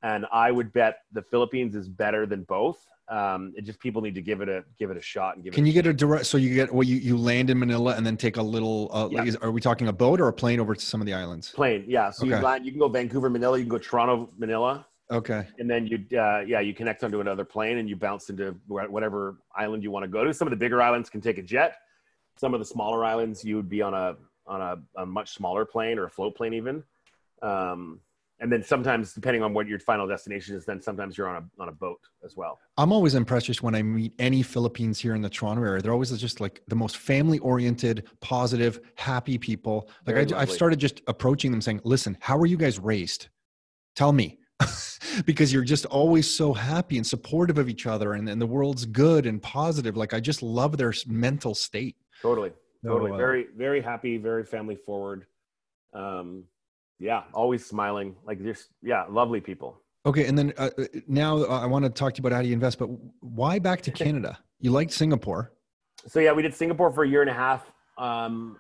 And I would bet the Philippines is better than both. Um, it just people need to give it a give it a shot and give Can you get a direct? So you get well, you you land in Manila and then take a little. Uh, like, is, are we talking a boat or a plane over to some of the islands? plane? Yeah, so you land, you can go Vancouver, Manila. You can go Toronto, Manila, Okay. and then you uh, yeah you connect onto another plane and you bounce into whatever island you want to go to. Some of the bigger islands can take a jet. Some of the smaller islands you would be on a on a, a much smaller plane or a float plane even. Um, and then sometimes, depending on what your final destination is, then sometimes you're on a on a boat as well. I'm always impressed just when I meet any Philippines here in the Toronto area. They're always just like the most family oriented, positive, happy people. Like Very I, I've started just approaching them saying, "Listen, how are you guys raised? Tell me." [laughs] because you're just always so happy and supportive of each other and, and the world's good and positive like i just love their mental state Totally, totally. So, uh, very, very happy, very family forward. Um, yeah, always smiling. Like just yeah, lovely people. Okay, and then uh, uh, now uh, I want to talk to you about how do you invest, but why back to Canada? You liked Singapore. So yeah, we did Singapore for a year and a half. Um,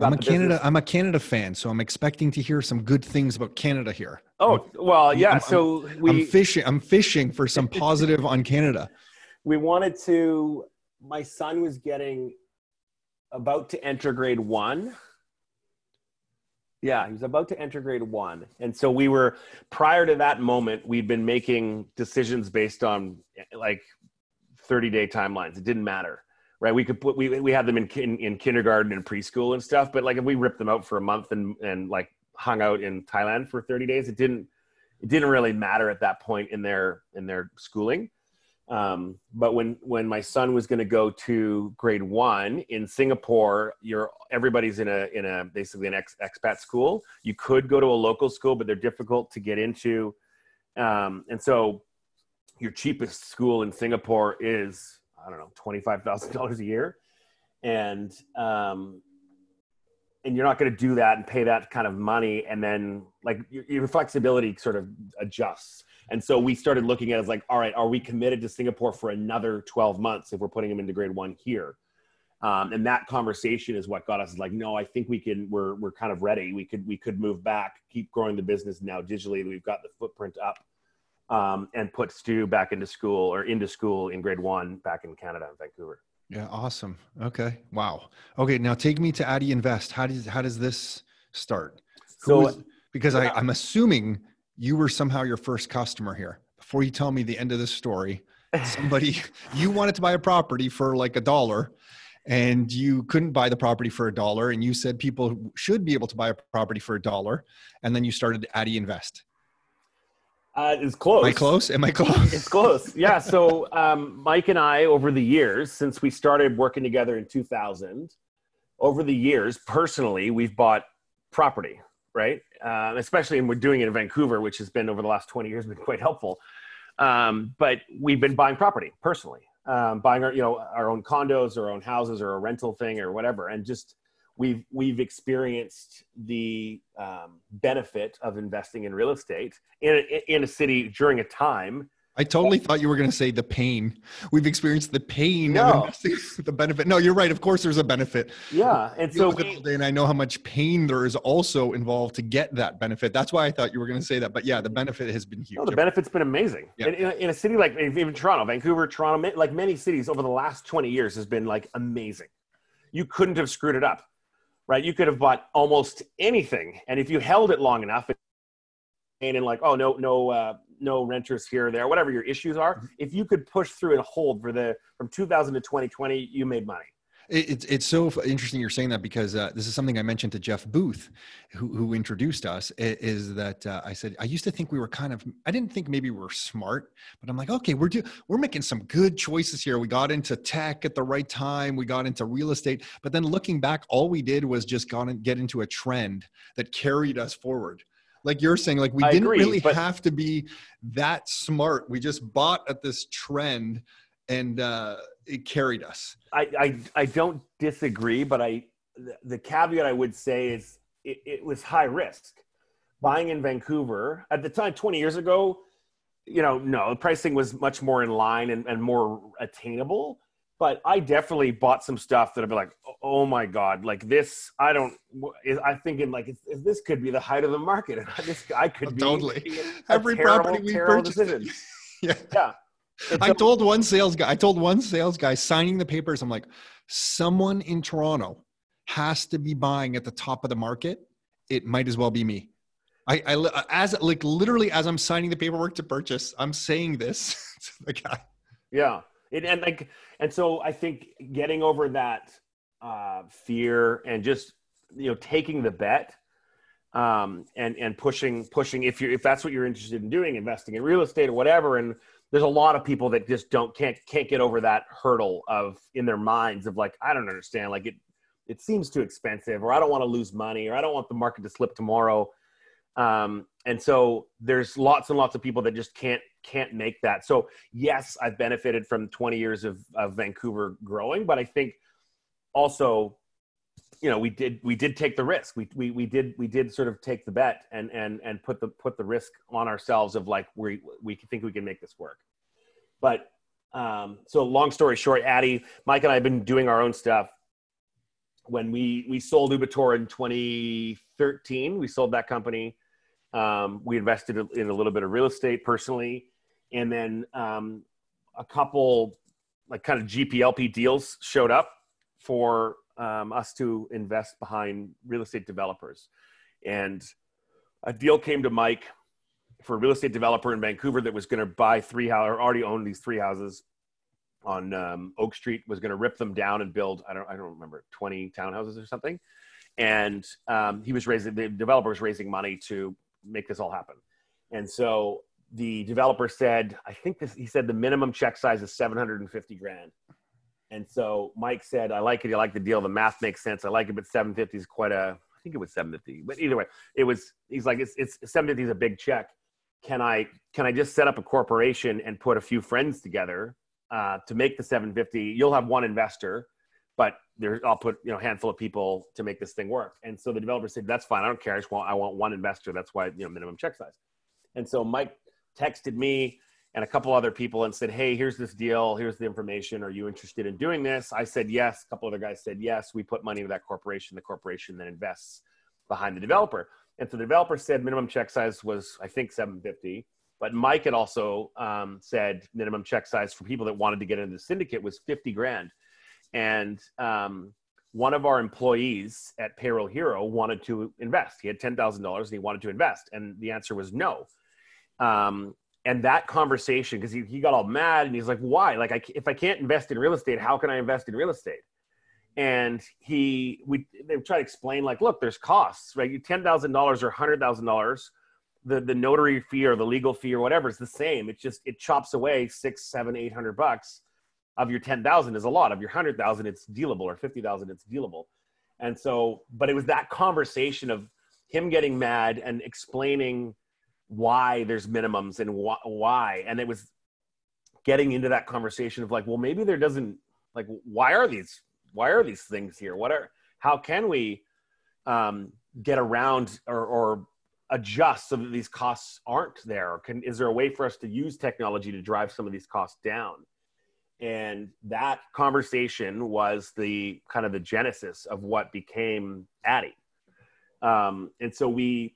I'm a Canada. business- I'm a Canada fan, so I'm expecting to hear some good things about Canada here. Oh well, yeah. I'm- so I'm we fishing. I'm fishing for some positive on Canada. [laughs] we wanted to. My son was getting about to enter grade one. Yeah, he was about to enter grade one, and so we were prior to that moment. We'd been making decisions based on like thirty day timelines. It didn't matter, right? We could put we we had them in kin, in kindergarten and preschool and stuff, but like if we ripped them out for a month and and like hung out in Thailand for thirty days, it didn't it didn't really matter at that point in their in their schooling. Um, but when when my son was going to go to grade one in Singapore, you're everybody's in a in a basically an ex, expat school. You could go to a local school, but they're difficult to get into. Um, and so, your cheapest school in Singapore is I don't know twenty five thousand dollars a year, and um, and you're not going to do that and pay that kind of money, and then like your, your flexibility sort of adjusts. And so we started looking at it as like, all right, are we committed to Singapore for another 12 months if we're putting them into grade one here? Um, and that conversation is what got us like, no, I think we can. We're we're kind of ready. We could we could move back, keep growing the business now digitally. We've got the footprint up, um, and put Stu back into school or into school in grade one back in Canada in Vancouver. Yeah, awesome. Okay, wow. Okay, now take me to Addy Invest. How does how does this start? So because I. I'm assuming you were somehow your first customer here. Before you tell me the end of the story, [laughs] somebody you wanted to buy a property for like a dollar and you couldn't buy the property for a dollar and you said people should be able to buy a property for a dollar and then you started Addy Invest. uh, it's close. Am I close? Am I close? It's close. Yeah. So um, Mike and I, over the years, since we started working together in 2000, over the years, personally, we've bought property, right? Uh, especially, and we're doing it in Vancouver, which has been over the last 20 years been quite helpful. Um, but we've been buying property personally, um, buying our, you know, our own condos, our own houses, or a rental thing, or whatever, and just we've we've experienced the um, benefit of investing in real estate in a, in a city during a time I totally thought you were going to say the pain. We've experienced the pain No. of [laughs] the benefit. No, you're right. Of course, there's a benefit. Yeah, and so we, day, and I know how much pain there is also involved to get that benefit. That's why I thought you were going to say that. But yeah, the benefit has been huge. no, the benefit's been amazing. Yeah. In, in, a, in a city like even Toronto, Vancouver, Toronto, like many cities over the last 20 years has been like amazing. You couldn't have screwed it up, right? You could have bought almost anything, and if you held it long enough, and in like, oh no, no, uh, no renters here or there, whatever your issues are, Mm-hmm. if you could push through and hold for the from 2000 to 2020, you made money. It, it's it's so interesting you're saying that because uh, this is something I mentioned to Jeff Booth, who, who introduced us. Is that uh, I said I used to think we were kind of I didn't think maybe we were smart, but I'm like okay we're do, we're making some good choices here. We got into tech at the right time. We got into real estate, but then looking back, all we did was just got in, get into a trend that carried us forward. Like you're saying, like we I didn't agree, really but- have to be that smart. We just bought at this trend, and uh, it carried us. I, I, I don't disagree, but I the, caveat I would say is it, it was high risk. Buying in Vancouver at the time, 20 years ago, you know, no, the pricing was much more in line and, and more attainable. But I definitely bought some stuff that I'd be like, oh my god, like this. I don't. I'm thinking like if, if this could be the height of the market, [laughs] and this I could oh, be Totally. Every terrible, property we purchased. [laughs] Yeah. Yeah. I told one sales guy, I told one sales guy signing the papers, I'm like, someone in Toronto has to be buying at the top of the market. It might as well be me. I, I as like literally as I'm signing the paperwork to purchase, I'm saying this [laughs] to the guy. Yeah. It, and like, and so I think getting over that uh, fear and just, you know, taking the bet um, and and pushing pushing if you if that's what you're interested in doing, investing in real estate or whatever. And there's a lot of people that just don't can't can't get over that hurdle of in their minds of like I don't understand like it it seems too expensive or I don't want to lose money or I don't want the market to slip tomorrow. Um, and so there's lots and lots of people that just can't can't make that. So yes, I've benefited from 20 years of, of Vancouver growing, but I think also, you know, we did we did take the risk. We, we we did we did sort of take the bet and and and put the put the risk on ourselves of like we we think we can make this work. But um, so long story short, Addy, Mike and I have been doing our own stuff. When we we sold Ubertor in 2013, we sold that company. Um, we invested in a little bit of real estate personally, and then um, a couple like kind of GPLP deals showed up for um, us to invest behind real estate developers, and a deal came to Mike for a real estate developer in Vancouver that was going to buy three houses, or already owned these three houses on um, Oak Street, was going to rip them down and build I don't I don't remember twenty townhouses or something, and um, he was raising the developer was raising money to make this all happen, and so the developer said, I think this, he said the minimum check size is 750 grand. And so Mike said, I like it. I like the deal. The math makes sense. I like it, but 750 is quite a, I think it was 750, but either way, it was, he's like, it's, it's 750 is a big check. Can I, can I just set up a corporation and put a few friends together uh, to make the 750? You'll have one investor, but there, I'll put, you know, a handful of people to make this thing work. And so the developer said, that's fine. I don't care. I just want, I want one investor. That's why, you know, minimum check size. And so Mike texted me and a couple other people and said, Hey, here's this deal. Here's the information. Are you interested in doing this? I said yes. A couple other guys said yes. We put money into that corporation. The corporation then invests behind the developer. And so the developer said minimum check size was, I think, 750. But Mike had also um, said minimum check size for people that wanted to get into the syndicate was 50 grand. And um, one of our employees at Payroll Hero wanted to invest. He had $10,000 and he wanted to invest. And the answer was no um, and that conversation, because he, he got all mad and he's like, why? Like, I, if I can't invest in real estate, how can I invest in real estate? And he, we, they try to explain like, look, there's costs, right? you $10,000 or $100,000, the, the notary fee or the legal fee or whatever is the same. It just, it chops away six, seven, eight hundred bucks of your 10,000 is a lot of your 100,000. It's dealable or 50,000. It's dealable. And so, but it was that conversation of him getting mad and explaining why there's minimums and wh- why. And it was getting into that conversation of like well maybe there doesn't like why are these why are these things here? What are how can we um, get around or, or adjust so that these costs aren't there? Or can is there a way for us to use technology to drive some of these costs down? And that conversation was the kind of the genesis of what became addy um, and so we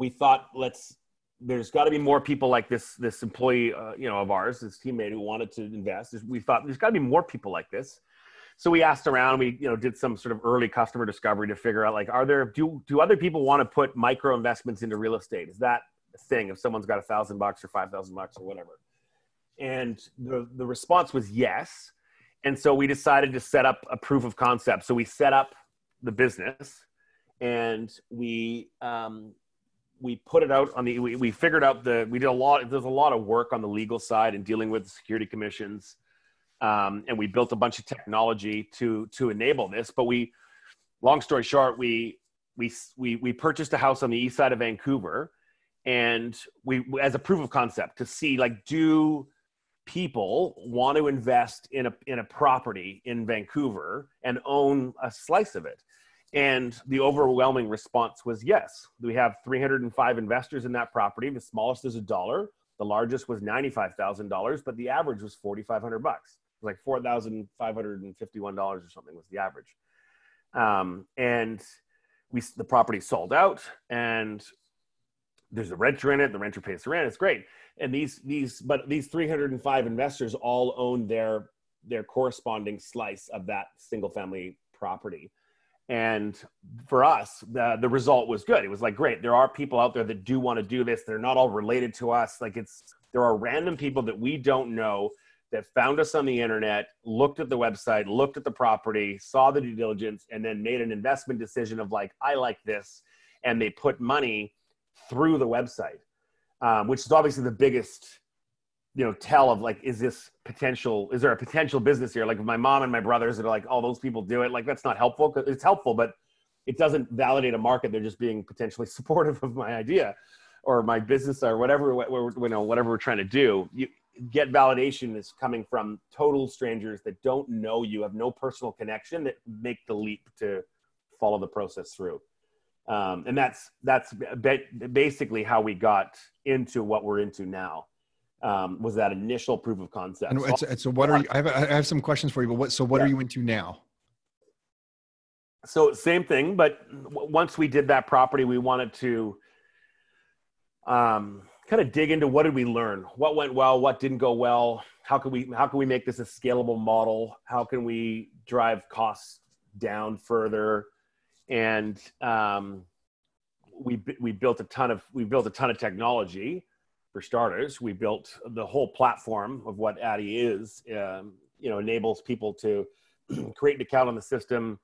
we thought let's there's got to be more people like this this employee uh, you know of ours this teammate who wanted to invest. We thought there's got to be more people like this. So we asked around we you know did some sort of early customer discovery to figure out like are there do do other people want to put micro investments into real estate? Is that a thing if someone's got a thousand bucks or five thousand bucks or whatever? And the the response was yes. And so we decided to set up a proof of concept. So we set up the business and we um, we put it out on the we, we figured out the we did a lot there's a lot of work on the legal side and dealing with the security commissions. Um, and we built a bunch of technology to to enable this but we long story short we we we, we purchased a house on the east side of vancouver. And we as a proof of concept to see like do people want to invest in a in a property in vancouver and own a slice of it and the overwhelming response was yes. We have 305 investors in that property. The smallest is a dollar. The largest was $95,000, but the average was 4,500 bucks. It was like $4,551 or something was the average. Um, and we, the property sold out and there's a renter in it. The renter pays the rent. It's great. And these, these, but these 305 investors all own their, their corresponding slice of that single family property and for us the, the result was good. It was like great there are people out there that do want to do this. They're not all related to us. Like it's there are random people that we don't know that found us on the internet looked at the website looked at the property saw the due diligence and then made an investment decision of like i like this and they put money through the website, um, which is obviously the biggest, you know, tell of like, is this potential? Is there a potential business here? Like my mom and my brothers that are like, oh, those people do it. Like that's not helpful. It's helpful, but it doesn't validate a market. They're just being potentially [laughs] supportive of my idea or my business or whatever, you know, whatever we're trying to do. You get validation is coming from total strangers that don't know you, have no personal connection, that make the leap to follow the process through. Um, and that's that's basically how we got into what we're into now. Um, was that initial proof of concept? And so, so what are you? I have, I have some questions for you, but what? So what yeah. are you into now? So same thing, but once we did that property, we wanted to um, kind of dig into what did we learn, what went well, what didn't go well, how can we how can we make this a scalable model, how can we drive costs down further, and um, we we built a ton of we built a ton of technology for starters. We built the whole platform of what Addy is. Um, you know, enables people to [clears throat] create an account on the system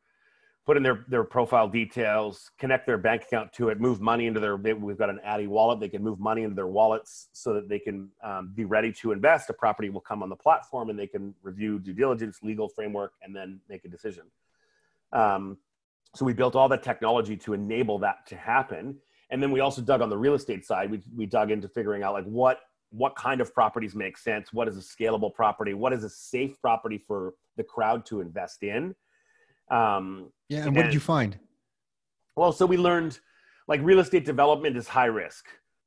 put in their, their profile details, connect their bank account to it, move money into their, we've got an Addy wallet. They can move money into their wallets so that they can um, be ready to invest. A property will come on the platform and they can review due diligence, legal framework, and then make a decision. Um, so we built all the technology to enable that to happen. And then we also dug on the real estate side. We, we dug into figuring out like what, what kind of properties make sense? What is a scalable property? What is a safe property for the crowd to invest in? Um, yeah, and, and what did you find? Well, so we learned like real estate development is high risk,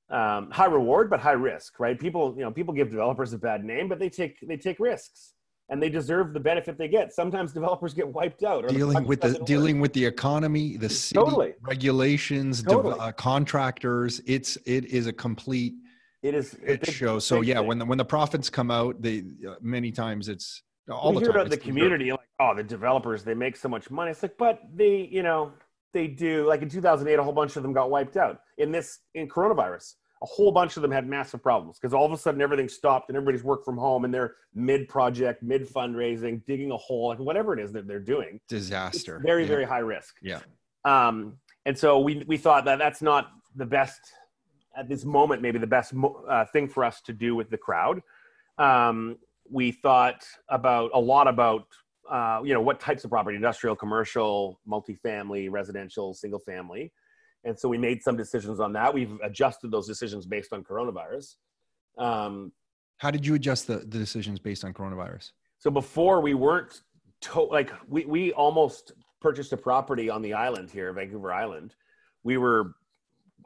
um, high reward, but high risk, right? People, you know, people give developers a bad name, but they take they take risks and they deserve the benefit they get. Sometimes developers get wiped out. dealing with the dealing work. with the economy, the city totally. regulations, totally. de- uh, contractors. It's it is a complete. It is it shows. So yeah, when the when the profits come out, they uh, many times it's all we the hear time. about the community, like, oh, the developers, they make so much money. It's like, but they, you know, they do. Like in 2008, a whole bunch of them got wiped out. In this, in coronavirus, a whole bunch of them had massive problems because all of a sudden everything stopped and everybody's worked from home and they're mid project, mid fundraising, digging a hole, like whatever it is that they're doing. Disaster. It's very, yeah. very high risk. Yeah. Um, and so we we thought that that's not the best at this moment, maybe the best uh, thing for us to do with the crowd. Um, we thought about a lot about uh, you know what types of property industrial commercial multifamily residential single family and so we made some decisions on that. We've adjusted those decisions based on coronavirus. Um, how did you adjust the, the decisions based on coronavirus? So before we weren't to- like we, we almost purchased a property on the island here vancouver island. We were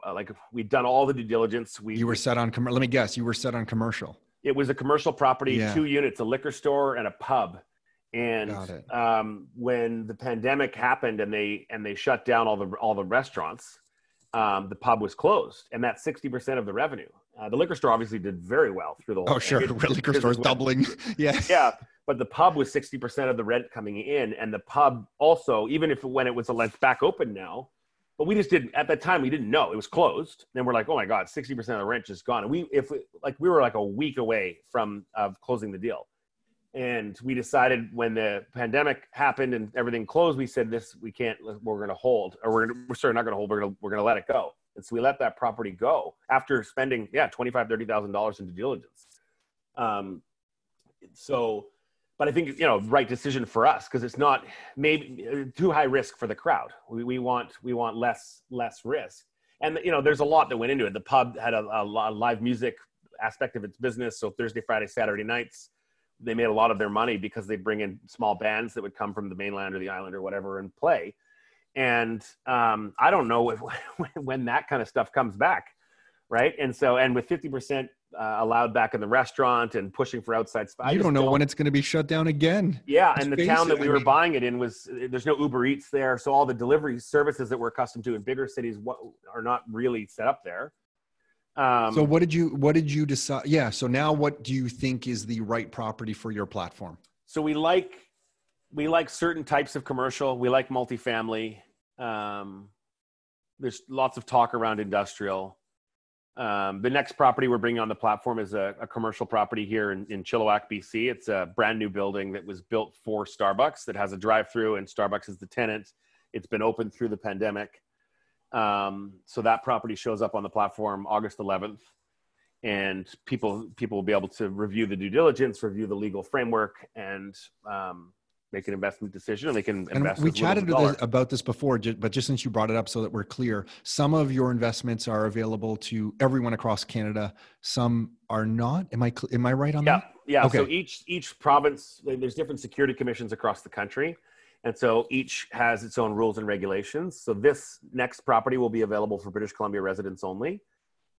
uh, like we'd done all the due diligence. We you were set on com- let me guess you were set on commercial. It was a commercial property, yeah. two units, a liquor store and a pub. And um, when the pandemic happened and they and they shut down all the all the restaurants, um, the pub was closed, and that's sixty percent of the revenue. Uh, the liquor store obviously did very well through the whole. Oh, sure, the [laughs] liquor store is doubling. [laughs] yeah, yeah, but the pub was sixty percent of the rent coming in, and the pub also, even if when it was a length back open now, but we just didn't at that time we didn't know it was closed Then we're like oh my god 60% of the rent just gone and we if we, like we were like a week away from of closing the deal and we decided when the pandemic happened and everything closed we said this we can't we're going to hold or we're, gonna, we're sorry not going to hold we're going we're going to let it go and so we let that property go after spending yeah 25 30000 dollars in due diligence um, so but I think you know right decision for us because it's not maybe uh, too high risk for the crowd. We, we want we want less less risk, and you know there's a lot that went into it. The pub had a, a live music aspect of its business, so Thursday, Friday, Saturday nights they made a lot of their money because they bring in small bands that would come from the mainland or the island or whatever and play. And um, I don't know if, [laughs] when that kind of stuff comes back, right? And so and with 50% uh, allowed back in the restaurant and pushing for outside spots. You don't know don't, when it's going to be shut down again. Yeah, and the town that we I were mean, buying it in was there's no Uber Eats there, so all the delivery services that we're accustomed to in bigger cities are not really set up there. Um, so what did you what did you decide? Yeah, so now what do you think is the right property for your platform? So we like we like certain types of commercial. We like multifamily. Um, there's lots of talk around industrial. Um, the next property we're bringing on the platform is a, a commercial property here in, in, Chilliwack, BC. It's a brand new building that was built for Starbucks that has a drive through, and Starbucks is the tenant. It's been open through the pandemic. Um, so that property shows up on the platform August 11th, and people people will be able to review the due diligence, review the legal framework, and um, make an investment decision. And they can And invest. we as little as a chatted this, about this before, but just since you brought it up so that we're clear, some of your investments are available to everyone across Canada. Some are not. Am I am I right on Yeah, that? yeah. So Okay. each each province, there's different security commissions across the country, and so each has its own rules and regulations. So this next property will be available for British Columbia residents only.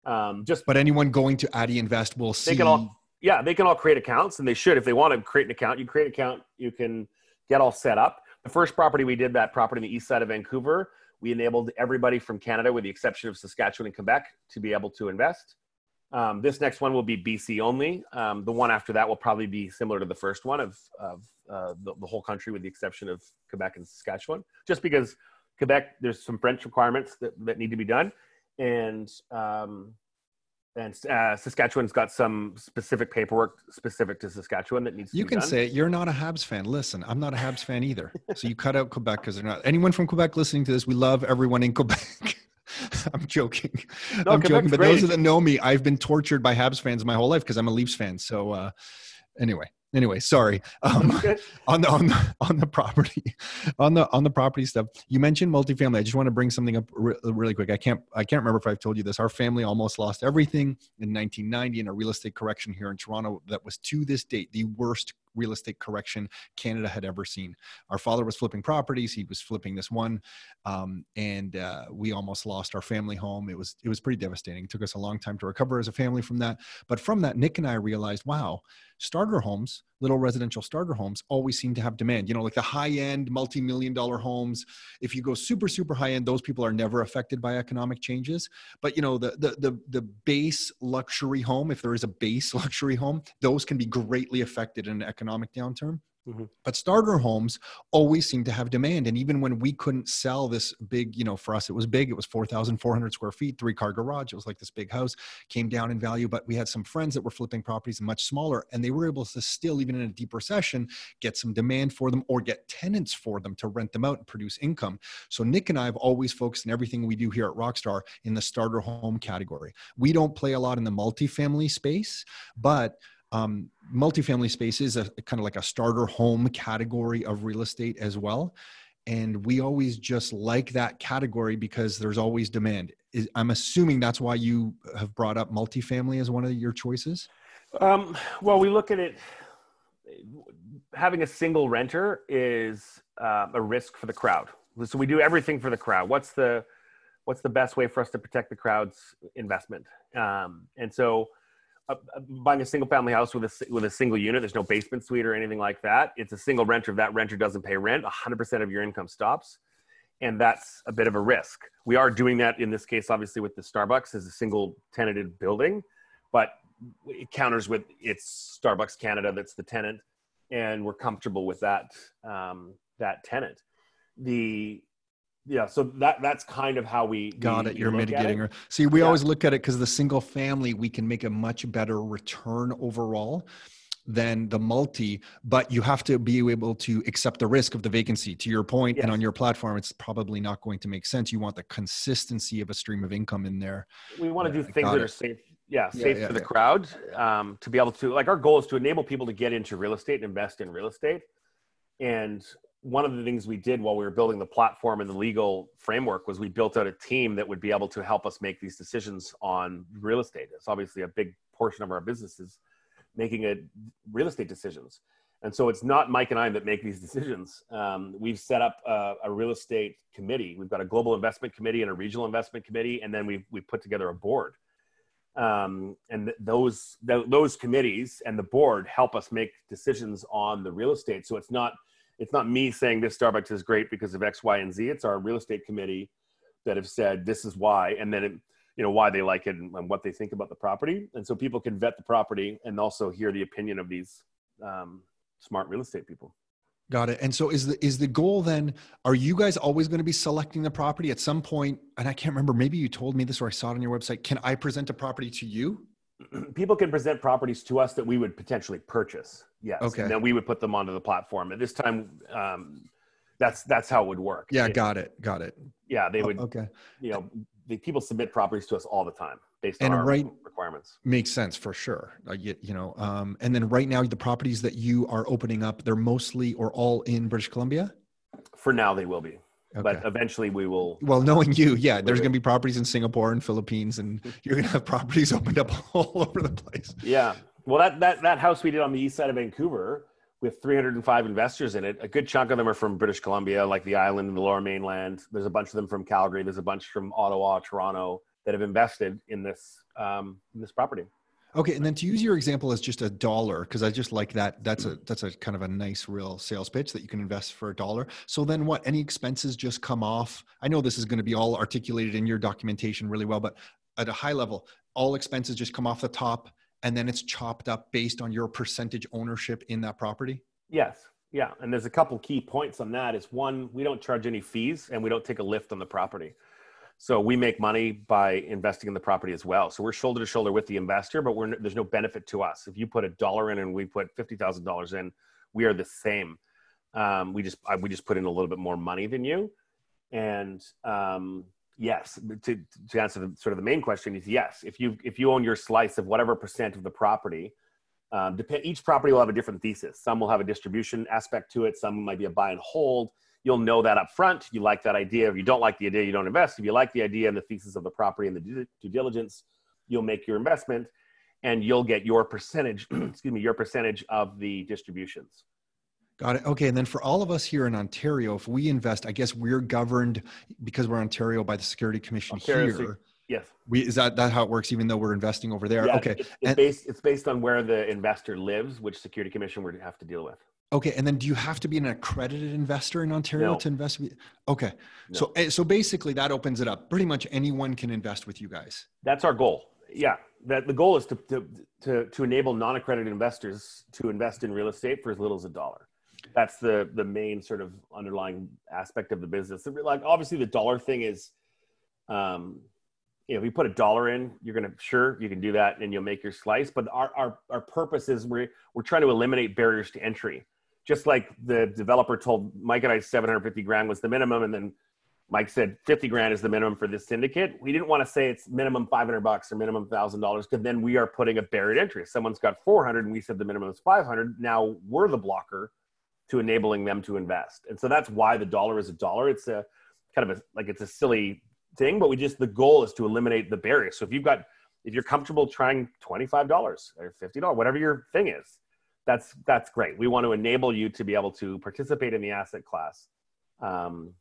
Um, just But anyone going to Addy Invest will see. they can all yeah they can all create accounts and they should if they want to create an account you create an account you can get all set up the first property we did that property in the east side of vancouver we enabled everybody from canada with the exception of saskatchewan and quebec to be able to invest um, this next one will be bc only um, the one after that will probably be similar to the first one of, of uh, the, the whole country with the exception of quebec and saskatchewan just because quebec there's some french requirements that, that need to be done and um, and uh, Saskatchewan's got some specific paperwork specific to Saskatchewan that needs to be done. You can done. say it. You're not a Habs fan. Listen, I'm not a Habs fan either. So you cut out Quebec because they're not. Anyone from Quebec listening to this, we love everyone in Quebec. [laughs] [laughs] I'm joking. No, I'm Quebec's joking. But great. those that know me, I've been tortured by Habs fans my whole life because I'm a Leafs fan. So uh, anyway, anyway, sorry. [laughs] Um, Okay. on the on the on the property [laughs] on the on the property stuff you mentioned multifamily i just want to bring something up re- really quick i can't i can't remember if i've told you this our family almost lost everything in 1990 in a real estate correction here in toronto that was to this date the worst real estate correction canada had ever seen our father was flipping properties he was flipping this one um, and uh, we almost lost our family home it was it was pretty devastating it took us a long time to recover as a family from that but from that nick and i realized wow starter homes, little residential starter homes, always seem to have demand. You know, like the high end, multi million dollar homes. If you go super, super high end, those people are never affected by economic changes. But you know, the the the, the base luxury home, if there is a base [laughs] luxury home, those can be greatly affected in an economic downturn. Mhm. But starter homes always seem to have demand. And even when we couldn't sell this big, you know, for us, it was big. It was 4,400 square feet, three car garage. It was like this big house came down in value. But we had some friends that were flipping properties much smaller, and they were able to still, even in a deep recession, get some demand for them or get tenants for them to rent them out and produce income. So Nick and I have always focused in everything we do here at Rockstar in the starter home category. We don't play a lot in the multifamily space, but um, multifamily space is a kind of like a starter home category of real estate as well. And we always just like that category because there's always demand. Is, I'm assuming that's why you have brought up multifamily as one of your choices. Um, well, we look at it. Having a single renter is uh, a risk for the crowd. So we do everything for the crowd. What's the what's the best way for us to protect the crowd's investment? Um, and so, buying a single family house with a with a single unit, there's no basement suite or anything like that. It's a single renter. If that renter doesn't pay rent, 100% of your income stops, and that's a bit of a risk. We are doing that in this case, obviously, with the Starbucks as a single tenanted building, but it counters with it's Starbucks Canada that's the tenant, and we're comfortable with that um, that tenant. The yeah, so that that's kind of how we Got we- it. You're mitigating. it. her. See, we Yeah. always look at it because the single family, we can make a much better return overall than the multi, but you have to be able to accept the risk of the vacancy. To your point, and Yes. on your platform, it's probably not going to make sense. You want the consistency of a stream of income in there. we want to Yeah, do things that it. are safe yeah Yeah, safe for the crowd um, to be able to like our goal is to enable people to get into real estate and invest in real estate and one of the things we did while we were building the platform and the legal framework was we built out a team that would be able to help us make these decisions on real estate. It's obviously a big portion of our business is making it real estate decisions. And so it's not mike and i that make these [laughs] decisions. Um, we've set up a, a real estate committee. We've got a global investment committee and a regional investment committee and then we've, we've put together a board. Um, and th- those th- those committees and the board help us make decisions on the real estate. So it's not it's not me saying this Starbucks is great because of X, Y, and Z. It's our real estate committee that have said this is why, and then it, you know why they like it and, and what they think about the property. And so people can vet the property and also hear the opinion of these um, smart real estate people. Got it. And so is the is the goal then? Are you guys always going to be selecting the property at some point? And I can't remember. Maybe you told me this or I saw it on your website. Can I present a property to you? [clears throat] people can present properties to us that we would potentially purchase. Yes. Okay. And then we would put them onto the platform. At this time, um, That's that's how it would work. Yeah, It- got it, got it. yeah, they would. Okay, You know, the people submit properties to us all the time based on And our right- requirements. makes sense for sure. I get, you know, um, and then right now the properties that you are opening up, they're mostly or all in British Columbia. For now, they will be, Okay. but eventually we will. well, knowing you, yeah, there's going to be properties in Singapore and Philippines, and [laughs] you're going to have properties opened up [laughs] all over the place. Yeah. Well, that that that house we did on the east side of Vancouver with 305 investors in it. A good chunk of them are from British Columbia, like the island and the Lower Mainland. There's a bunch of them from Calgary. There's a bunch from Ottawa, Toronto that have invested in this um, in this property. Okay, and then to use your example as just a dollar, because I just like that. That's a that's a kind of a nice real sales pitch that you can invest for a dollar. So then what? Any expenses just come off? I know this is going to be all articulated in your documentation really well, but at a high level, all expenses just come off the top, and then it's chopped up based on your percentage ownership in that property. Yes. Yeah. And there's a couple key points on that. Is one, we don't charge any fees and we don't take a lift on the property. So we make money by investing in the property as well. So we're shoulder to shoulder with the investor, but we're, there's no benefit to us. If you put a dollar in and we put fifty thousand dollars in, we are the same. Um, we just I, we just put in a little bit more money than you. And um, yes, to, to answer the, sort of the main question is yes. If you if you own your slice of whatever percent of the property, um, each property will have a different thesis. Some will have a distribution aspect to it. Some might be a buy and hold. You'll know that up front. You like that idea. If you don't like the idea, you don't invest. If you like the idea and the thesis of the property and the due, diligence, you'll make your investment, and you'll get your percentage. [clears throat] excuse me, your percentage of the distributions. Got it. Okay. And then for all of us here in Ontario, if we invest, I guess we're governed because we're Ontario by the Security Commission Ontario here. Yes. We, is that, that how it works, even though we're investing over there? Yeah, okay. It's, it's And- based. It's based on where the investor lives, which security commission would have to deal with. Okay. And then do you have to be an accredited investor in Ontario No. to invest? Okay. No. So, eh, so basically that opens it up. Pretty much anyone can invest with you guys. That's our goal. Yeah, that the goal is to to to, to enable non-accredited investors to invest in real estate for as little as a dollar. That's the the main sort of underlying aspect of the business. Like obviously the dollar thing is, um, you know, if you put a dollar in, you're gonna sure you can do that and you'll make your slice. But our our our purpose is we're we're trying to eliminate barriers to entry. Just like the developer told Mike and I 750 grand was the minimum, and then Mike said 50 grand is the minimum for this syndicate. We didn't want to say it's minimum 500 bucks or minimum thousand dollars because then we are putting a barrier entry. Someone's got 400 and we said the minimum is 500, now we're the blocker to enabling them to invest. And so that's why the dollar is a dollar. It's a kind of a like it's a silly thing, but we just the goal is to eliminate the barrier. So if you've got if you're comfortable trying $25 or $50, whatever your thing is, that's that's great. We want to enable you to be able to participate in the asset class. Um,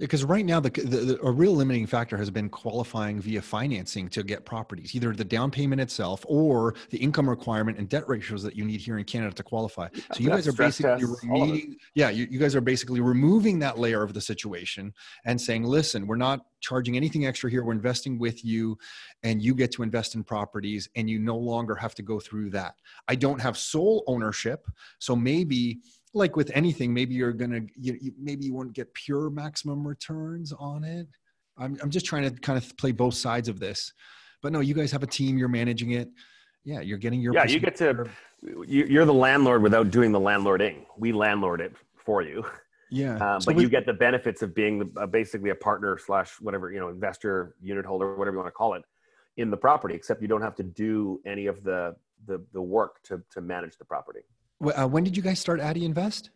Because right now, the, the, the a real limiting factor has been qualifying via financing to get properties, either the down payment itself or the income requirement and debt ratios that you need here in Canada to qualify. So you guys are basically tests, all of it. remediating, yeah, you, you guys are basically removing that layer of the situation and saying, listen, we're not charging anything extra here. We're investing with you, and you get to invest in properties, and you no longer have to go through that. I don't have sole ownership, so maybe like with anything, maybe you're gonna you, you, maybe you won't get pure maximum returns on it. I'm I'm just trying to kind of play both sides of this, but no, you guys have a team, you're managing it. Yeah, you're getting your yeah, you get to you, you're the landlord without doing the landlording. We landlord it for you, yeah, um, So but we- you get the benefits of being the, uh, basically a partner slash whatever you know investor, unit holder, whatever you want to call it, in the property. Except you don't have to do any of the the, the work to to manage the property. Uh, when did you guys start Addy Invest?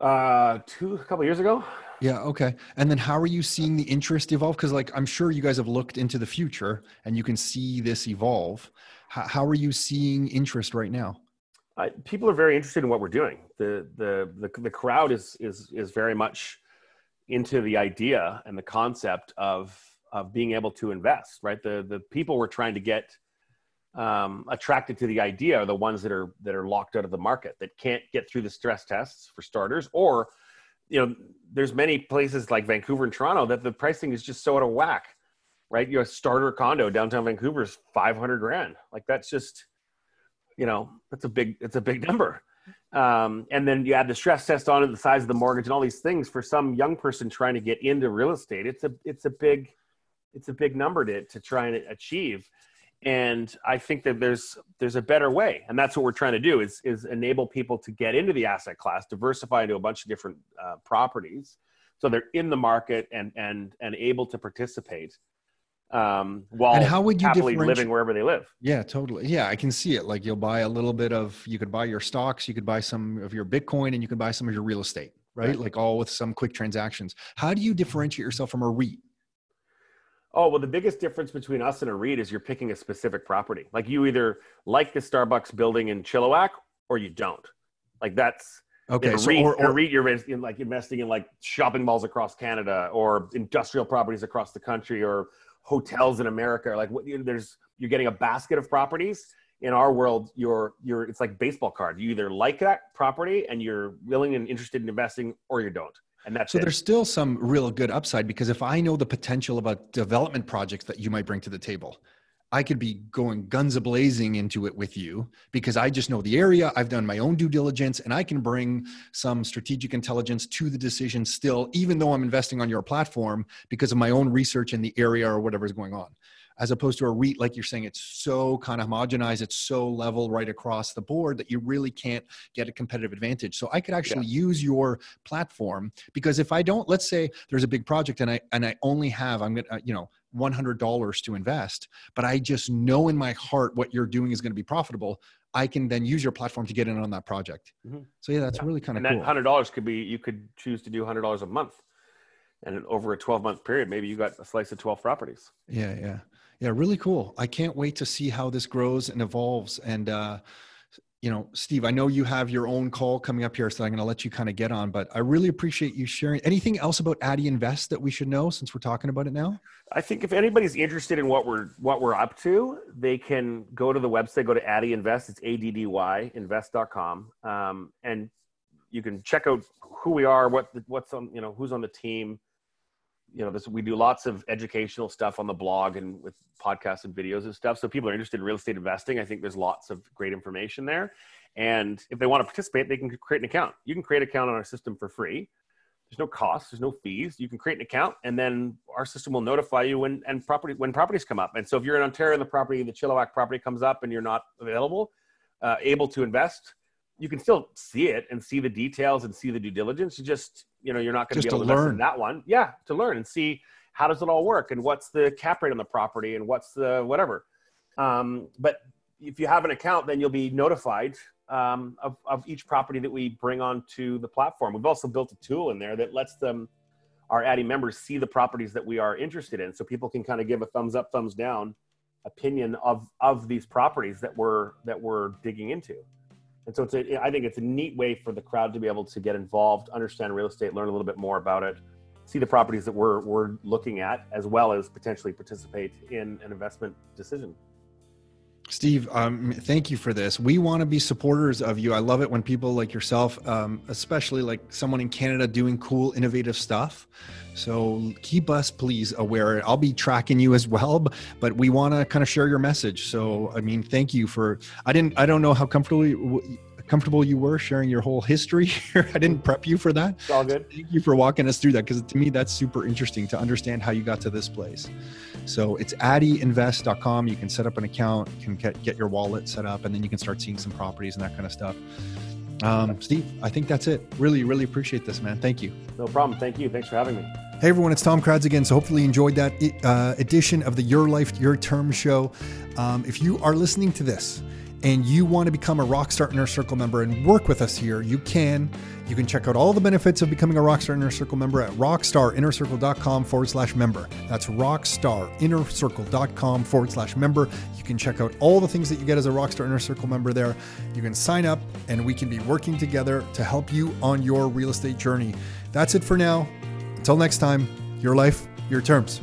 Uh, two a couple years ago. Yeah, okay. And then how are you seeing the interest evolve? Because like I'm sure you guys have looked into the future and you can see this evolve. How, how are you seeing interest right now? uh, people are very interested in what we're doing. The, the the the crowd is is is very much into the idea and the concept of of being able to invest. Right. The the people we're trying to get um, attracted to the idea are the ones that are that are locked out of the market that can't get through the stress tests for starters, or you know, there's many places like Vancouver and Toronto that the pricing is just so out of whack. Right. Your starter condo downtown Vancouver is five hundred grand. Like that's just you know that's a big it's a big number um, and then you add the stress test on it the size of the mortgage and all these things for some young person trying to get into real estate it's a it's a big it's a big number to, to try and achieve and I think that there's there's a better way, and that's what we're trying to do is is enable people to get into the asset class, diversify into a bunch of different uh, properties, so they're in the market and and and able to participate um, while And how would you happily differentiate- living wherever they live. Yeah, totally. Yeah, I can see it. Like you'll buy a little bit of, you could buy your stocks, you could buy some of your Bitcoin, and you can buy some of your real estate, right? Right. Like all with some quick transactions. How do you differentiate yourself from a REIT? Oh well, the biggest difference between us and a REIT is you're picking a specific property. Like you either like the Starbucks building in Chilliwack or you don't. Like that's Okay, in so REIT, or, or REIT you're in, like investing in like shopping malls across Canada or industrial properties across the country or hotels in America. Or like what you there's you're getting a basket of properties. In our world, you're you're it's like baseball card. You either like that property and you're willing and interested in investing, or you don't. And that's so it. there's still some real good upside because if I know the potential about development projects that you might bring to the table, I could be going guns a blazing into it with you because I just know the area. I've done my own due diligence and I can bring some strategic intelligence to the decision still, even though I'm investing on your platform because of my own research in the area or whatever is going on. As opposed to a REIT, like you're saying, it's so kind of homogenized, it's so level right across the board that you really can't get a competitive advantage. So I could actually use your platform because if I don't, let's say there's a big project and I and I only have I'm gonna you know one hundred dollars to invest, but I just know in my heart what you're doing is going to be profitable. I can then use your platform to get in on that project. Mhm. So yeah, that's Yeah. really kind of and cool. that hundred dollars could be you could choose to do hundred dollars a month, and over a twelve month period, maybe you got a slice of twelve properties. Yeah, yeah, yeah. Really cool. I can't wait to see how this grows and evolves. And uh, you know, Steve, I know you have your own call coming up here, so I'm going to let you kind of get on. But I really appreciate you sharing. Anything else about Addy Invest that we should know since we're talking about it now? I think if anybody's interested in what we're what we're up to, they can go to the website, go to Addy Invest. It's A D D Y invest.com. Um, and you can check out who we are, what the, what's on, you know, who's on the team. You know, this we do lots of educational stuff on the blog and with podcasts and videos and stuff. So people are interested in real estate investing. I think there's lots of great information there. And if they want to participate, they can create an account. You can create an account on our system for free. There's no cost. There's no fees. You can create an account, and then our system will notify you when and property when properties come up. And so, if you're in Ontario and the property, the Chilliwack property comes up, and you're not available, uh, able to invest, you can still see it and see the details and see the due diligence. You just you know you're not going to be able to learn. that one. Yeah, to learn and see how does it all work and what's the cap rate on the property and what's the whatever. Um, but if you have an account, then you'll be notified um, of, of each property that we bring onto the platform. We've also built a tool in there that lets them, our Addy members, see the properties that we are interested in, so people can kind of give a thumbs up, thumbs down opinion of of these properties that we're that we're digging into. And so it's a, I think it's a neat way for the crowd to be able to get involved, understand real estate, learn a little bit more about it, see the properties that we're we're looking at, as well as potentially participate in an investment decision. Steve, um, thank you for this. We want to be supporters of you. I love it when people like yourself, um, especially like someone in Canada, doing cool, innovative stuff. So keep us, please, aware. I'll be tracking you as well, but we want to kind of share your message. So, I mean, thank you for. I didn't. I don't know how comfortable comfortable you were sharing your whole history [laughs] here. I didn't prep you for that. It's all good. Thank you for walking us through that because to me that's super interesting to understand how you got to this place. So it's addyinvest.com. You can set up an account, you can get, get your wallet set up, and then you can start seeing some properties and that kind of stuff. Um, Steve, I think that's it. Really, really appreciate this, man. Thank you. No problem. Thank you. Thanks for having me. Hey everyone, it's Tom Karadza again. So hopefully you enjoyed that uh, edition of the Your Life, Your Term show. Um, if you are listening to this and you want to become a Rockstar Inner Circle member and work with us here, you can. You can check out all the benefits of becoming a Rockstar Inner Circle member at rockstarinnercircle.com forward slash member. That's rockstarinnercircle.com forward slash member. You can check out all the things that you get as a Rockstar Inner Circle member there. You can sign up and we can be working together to help you on your real estate journey. That's it for now. Until next time, your life, your terms.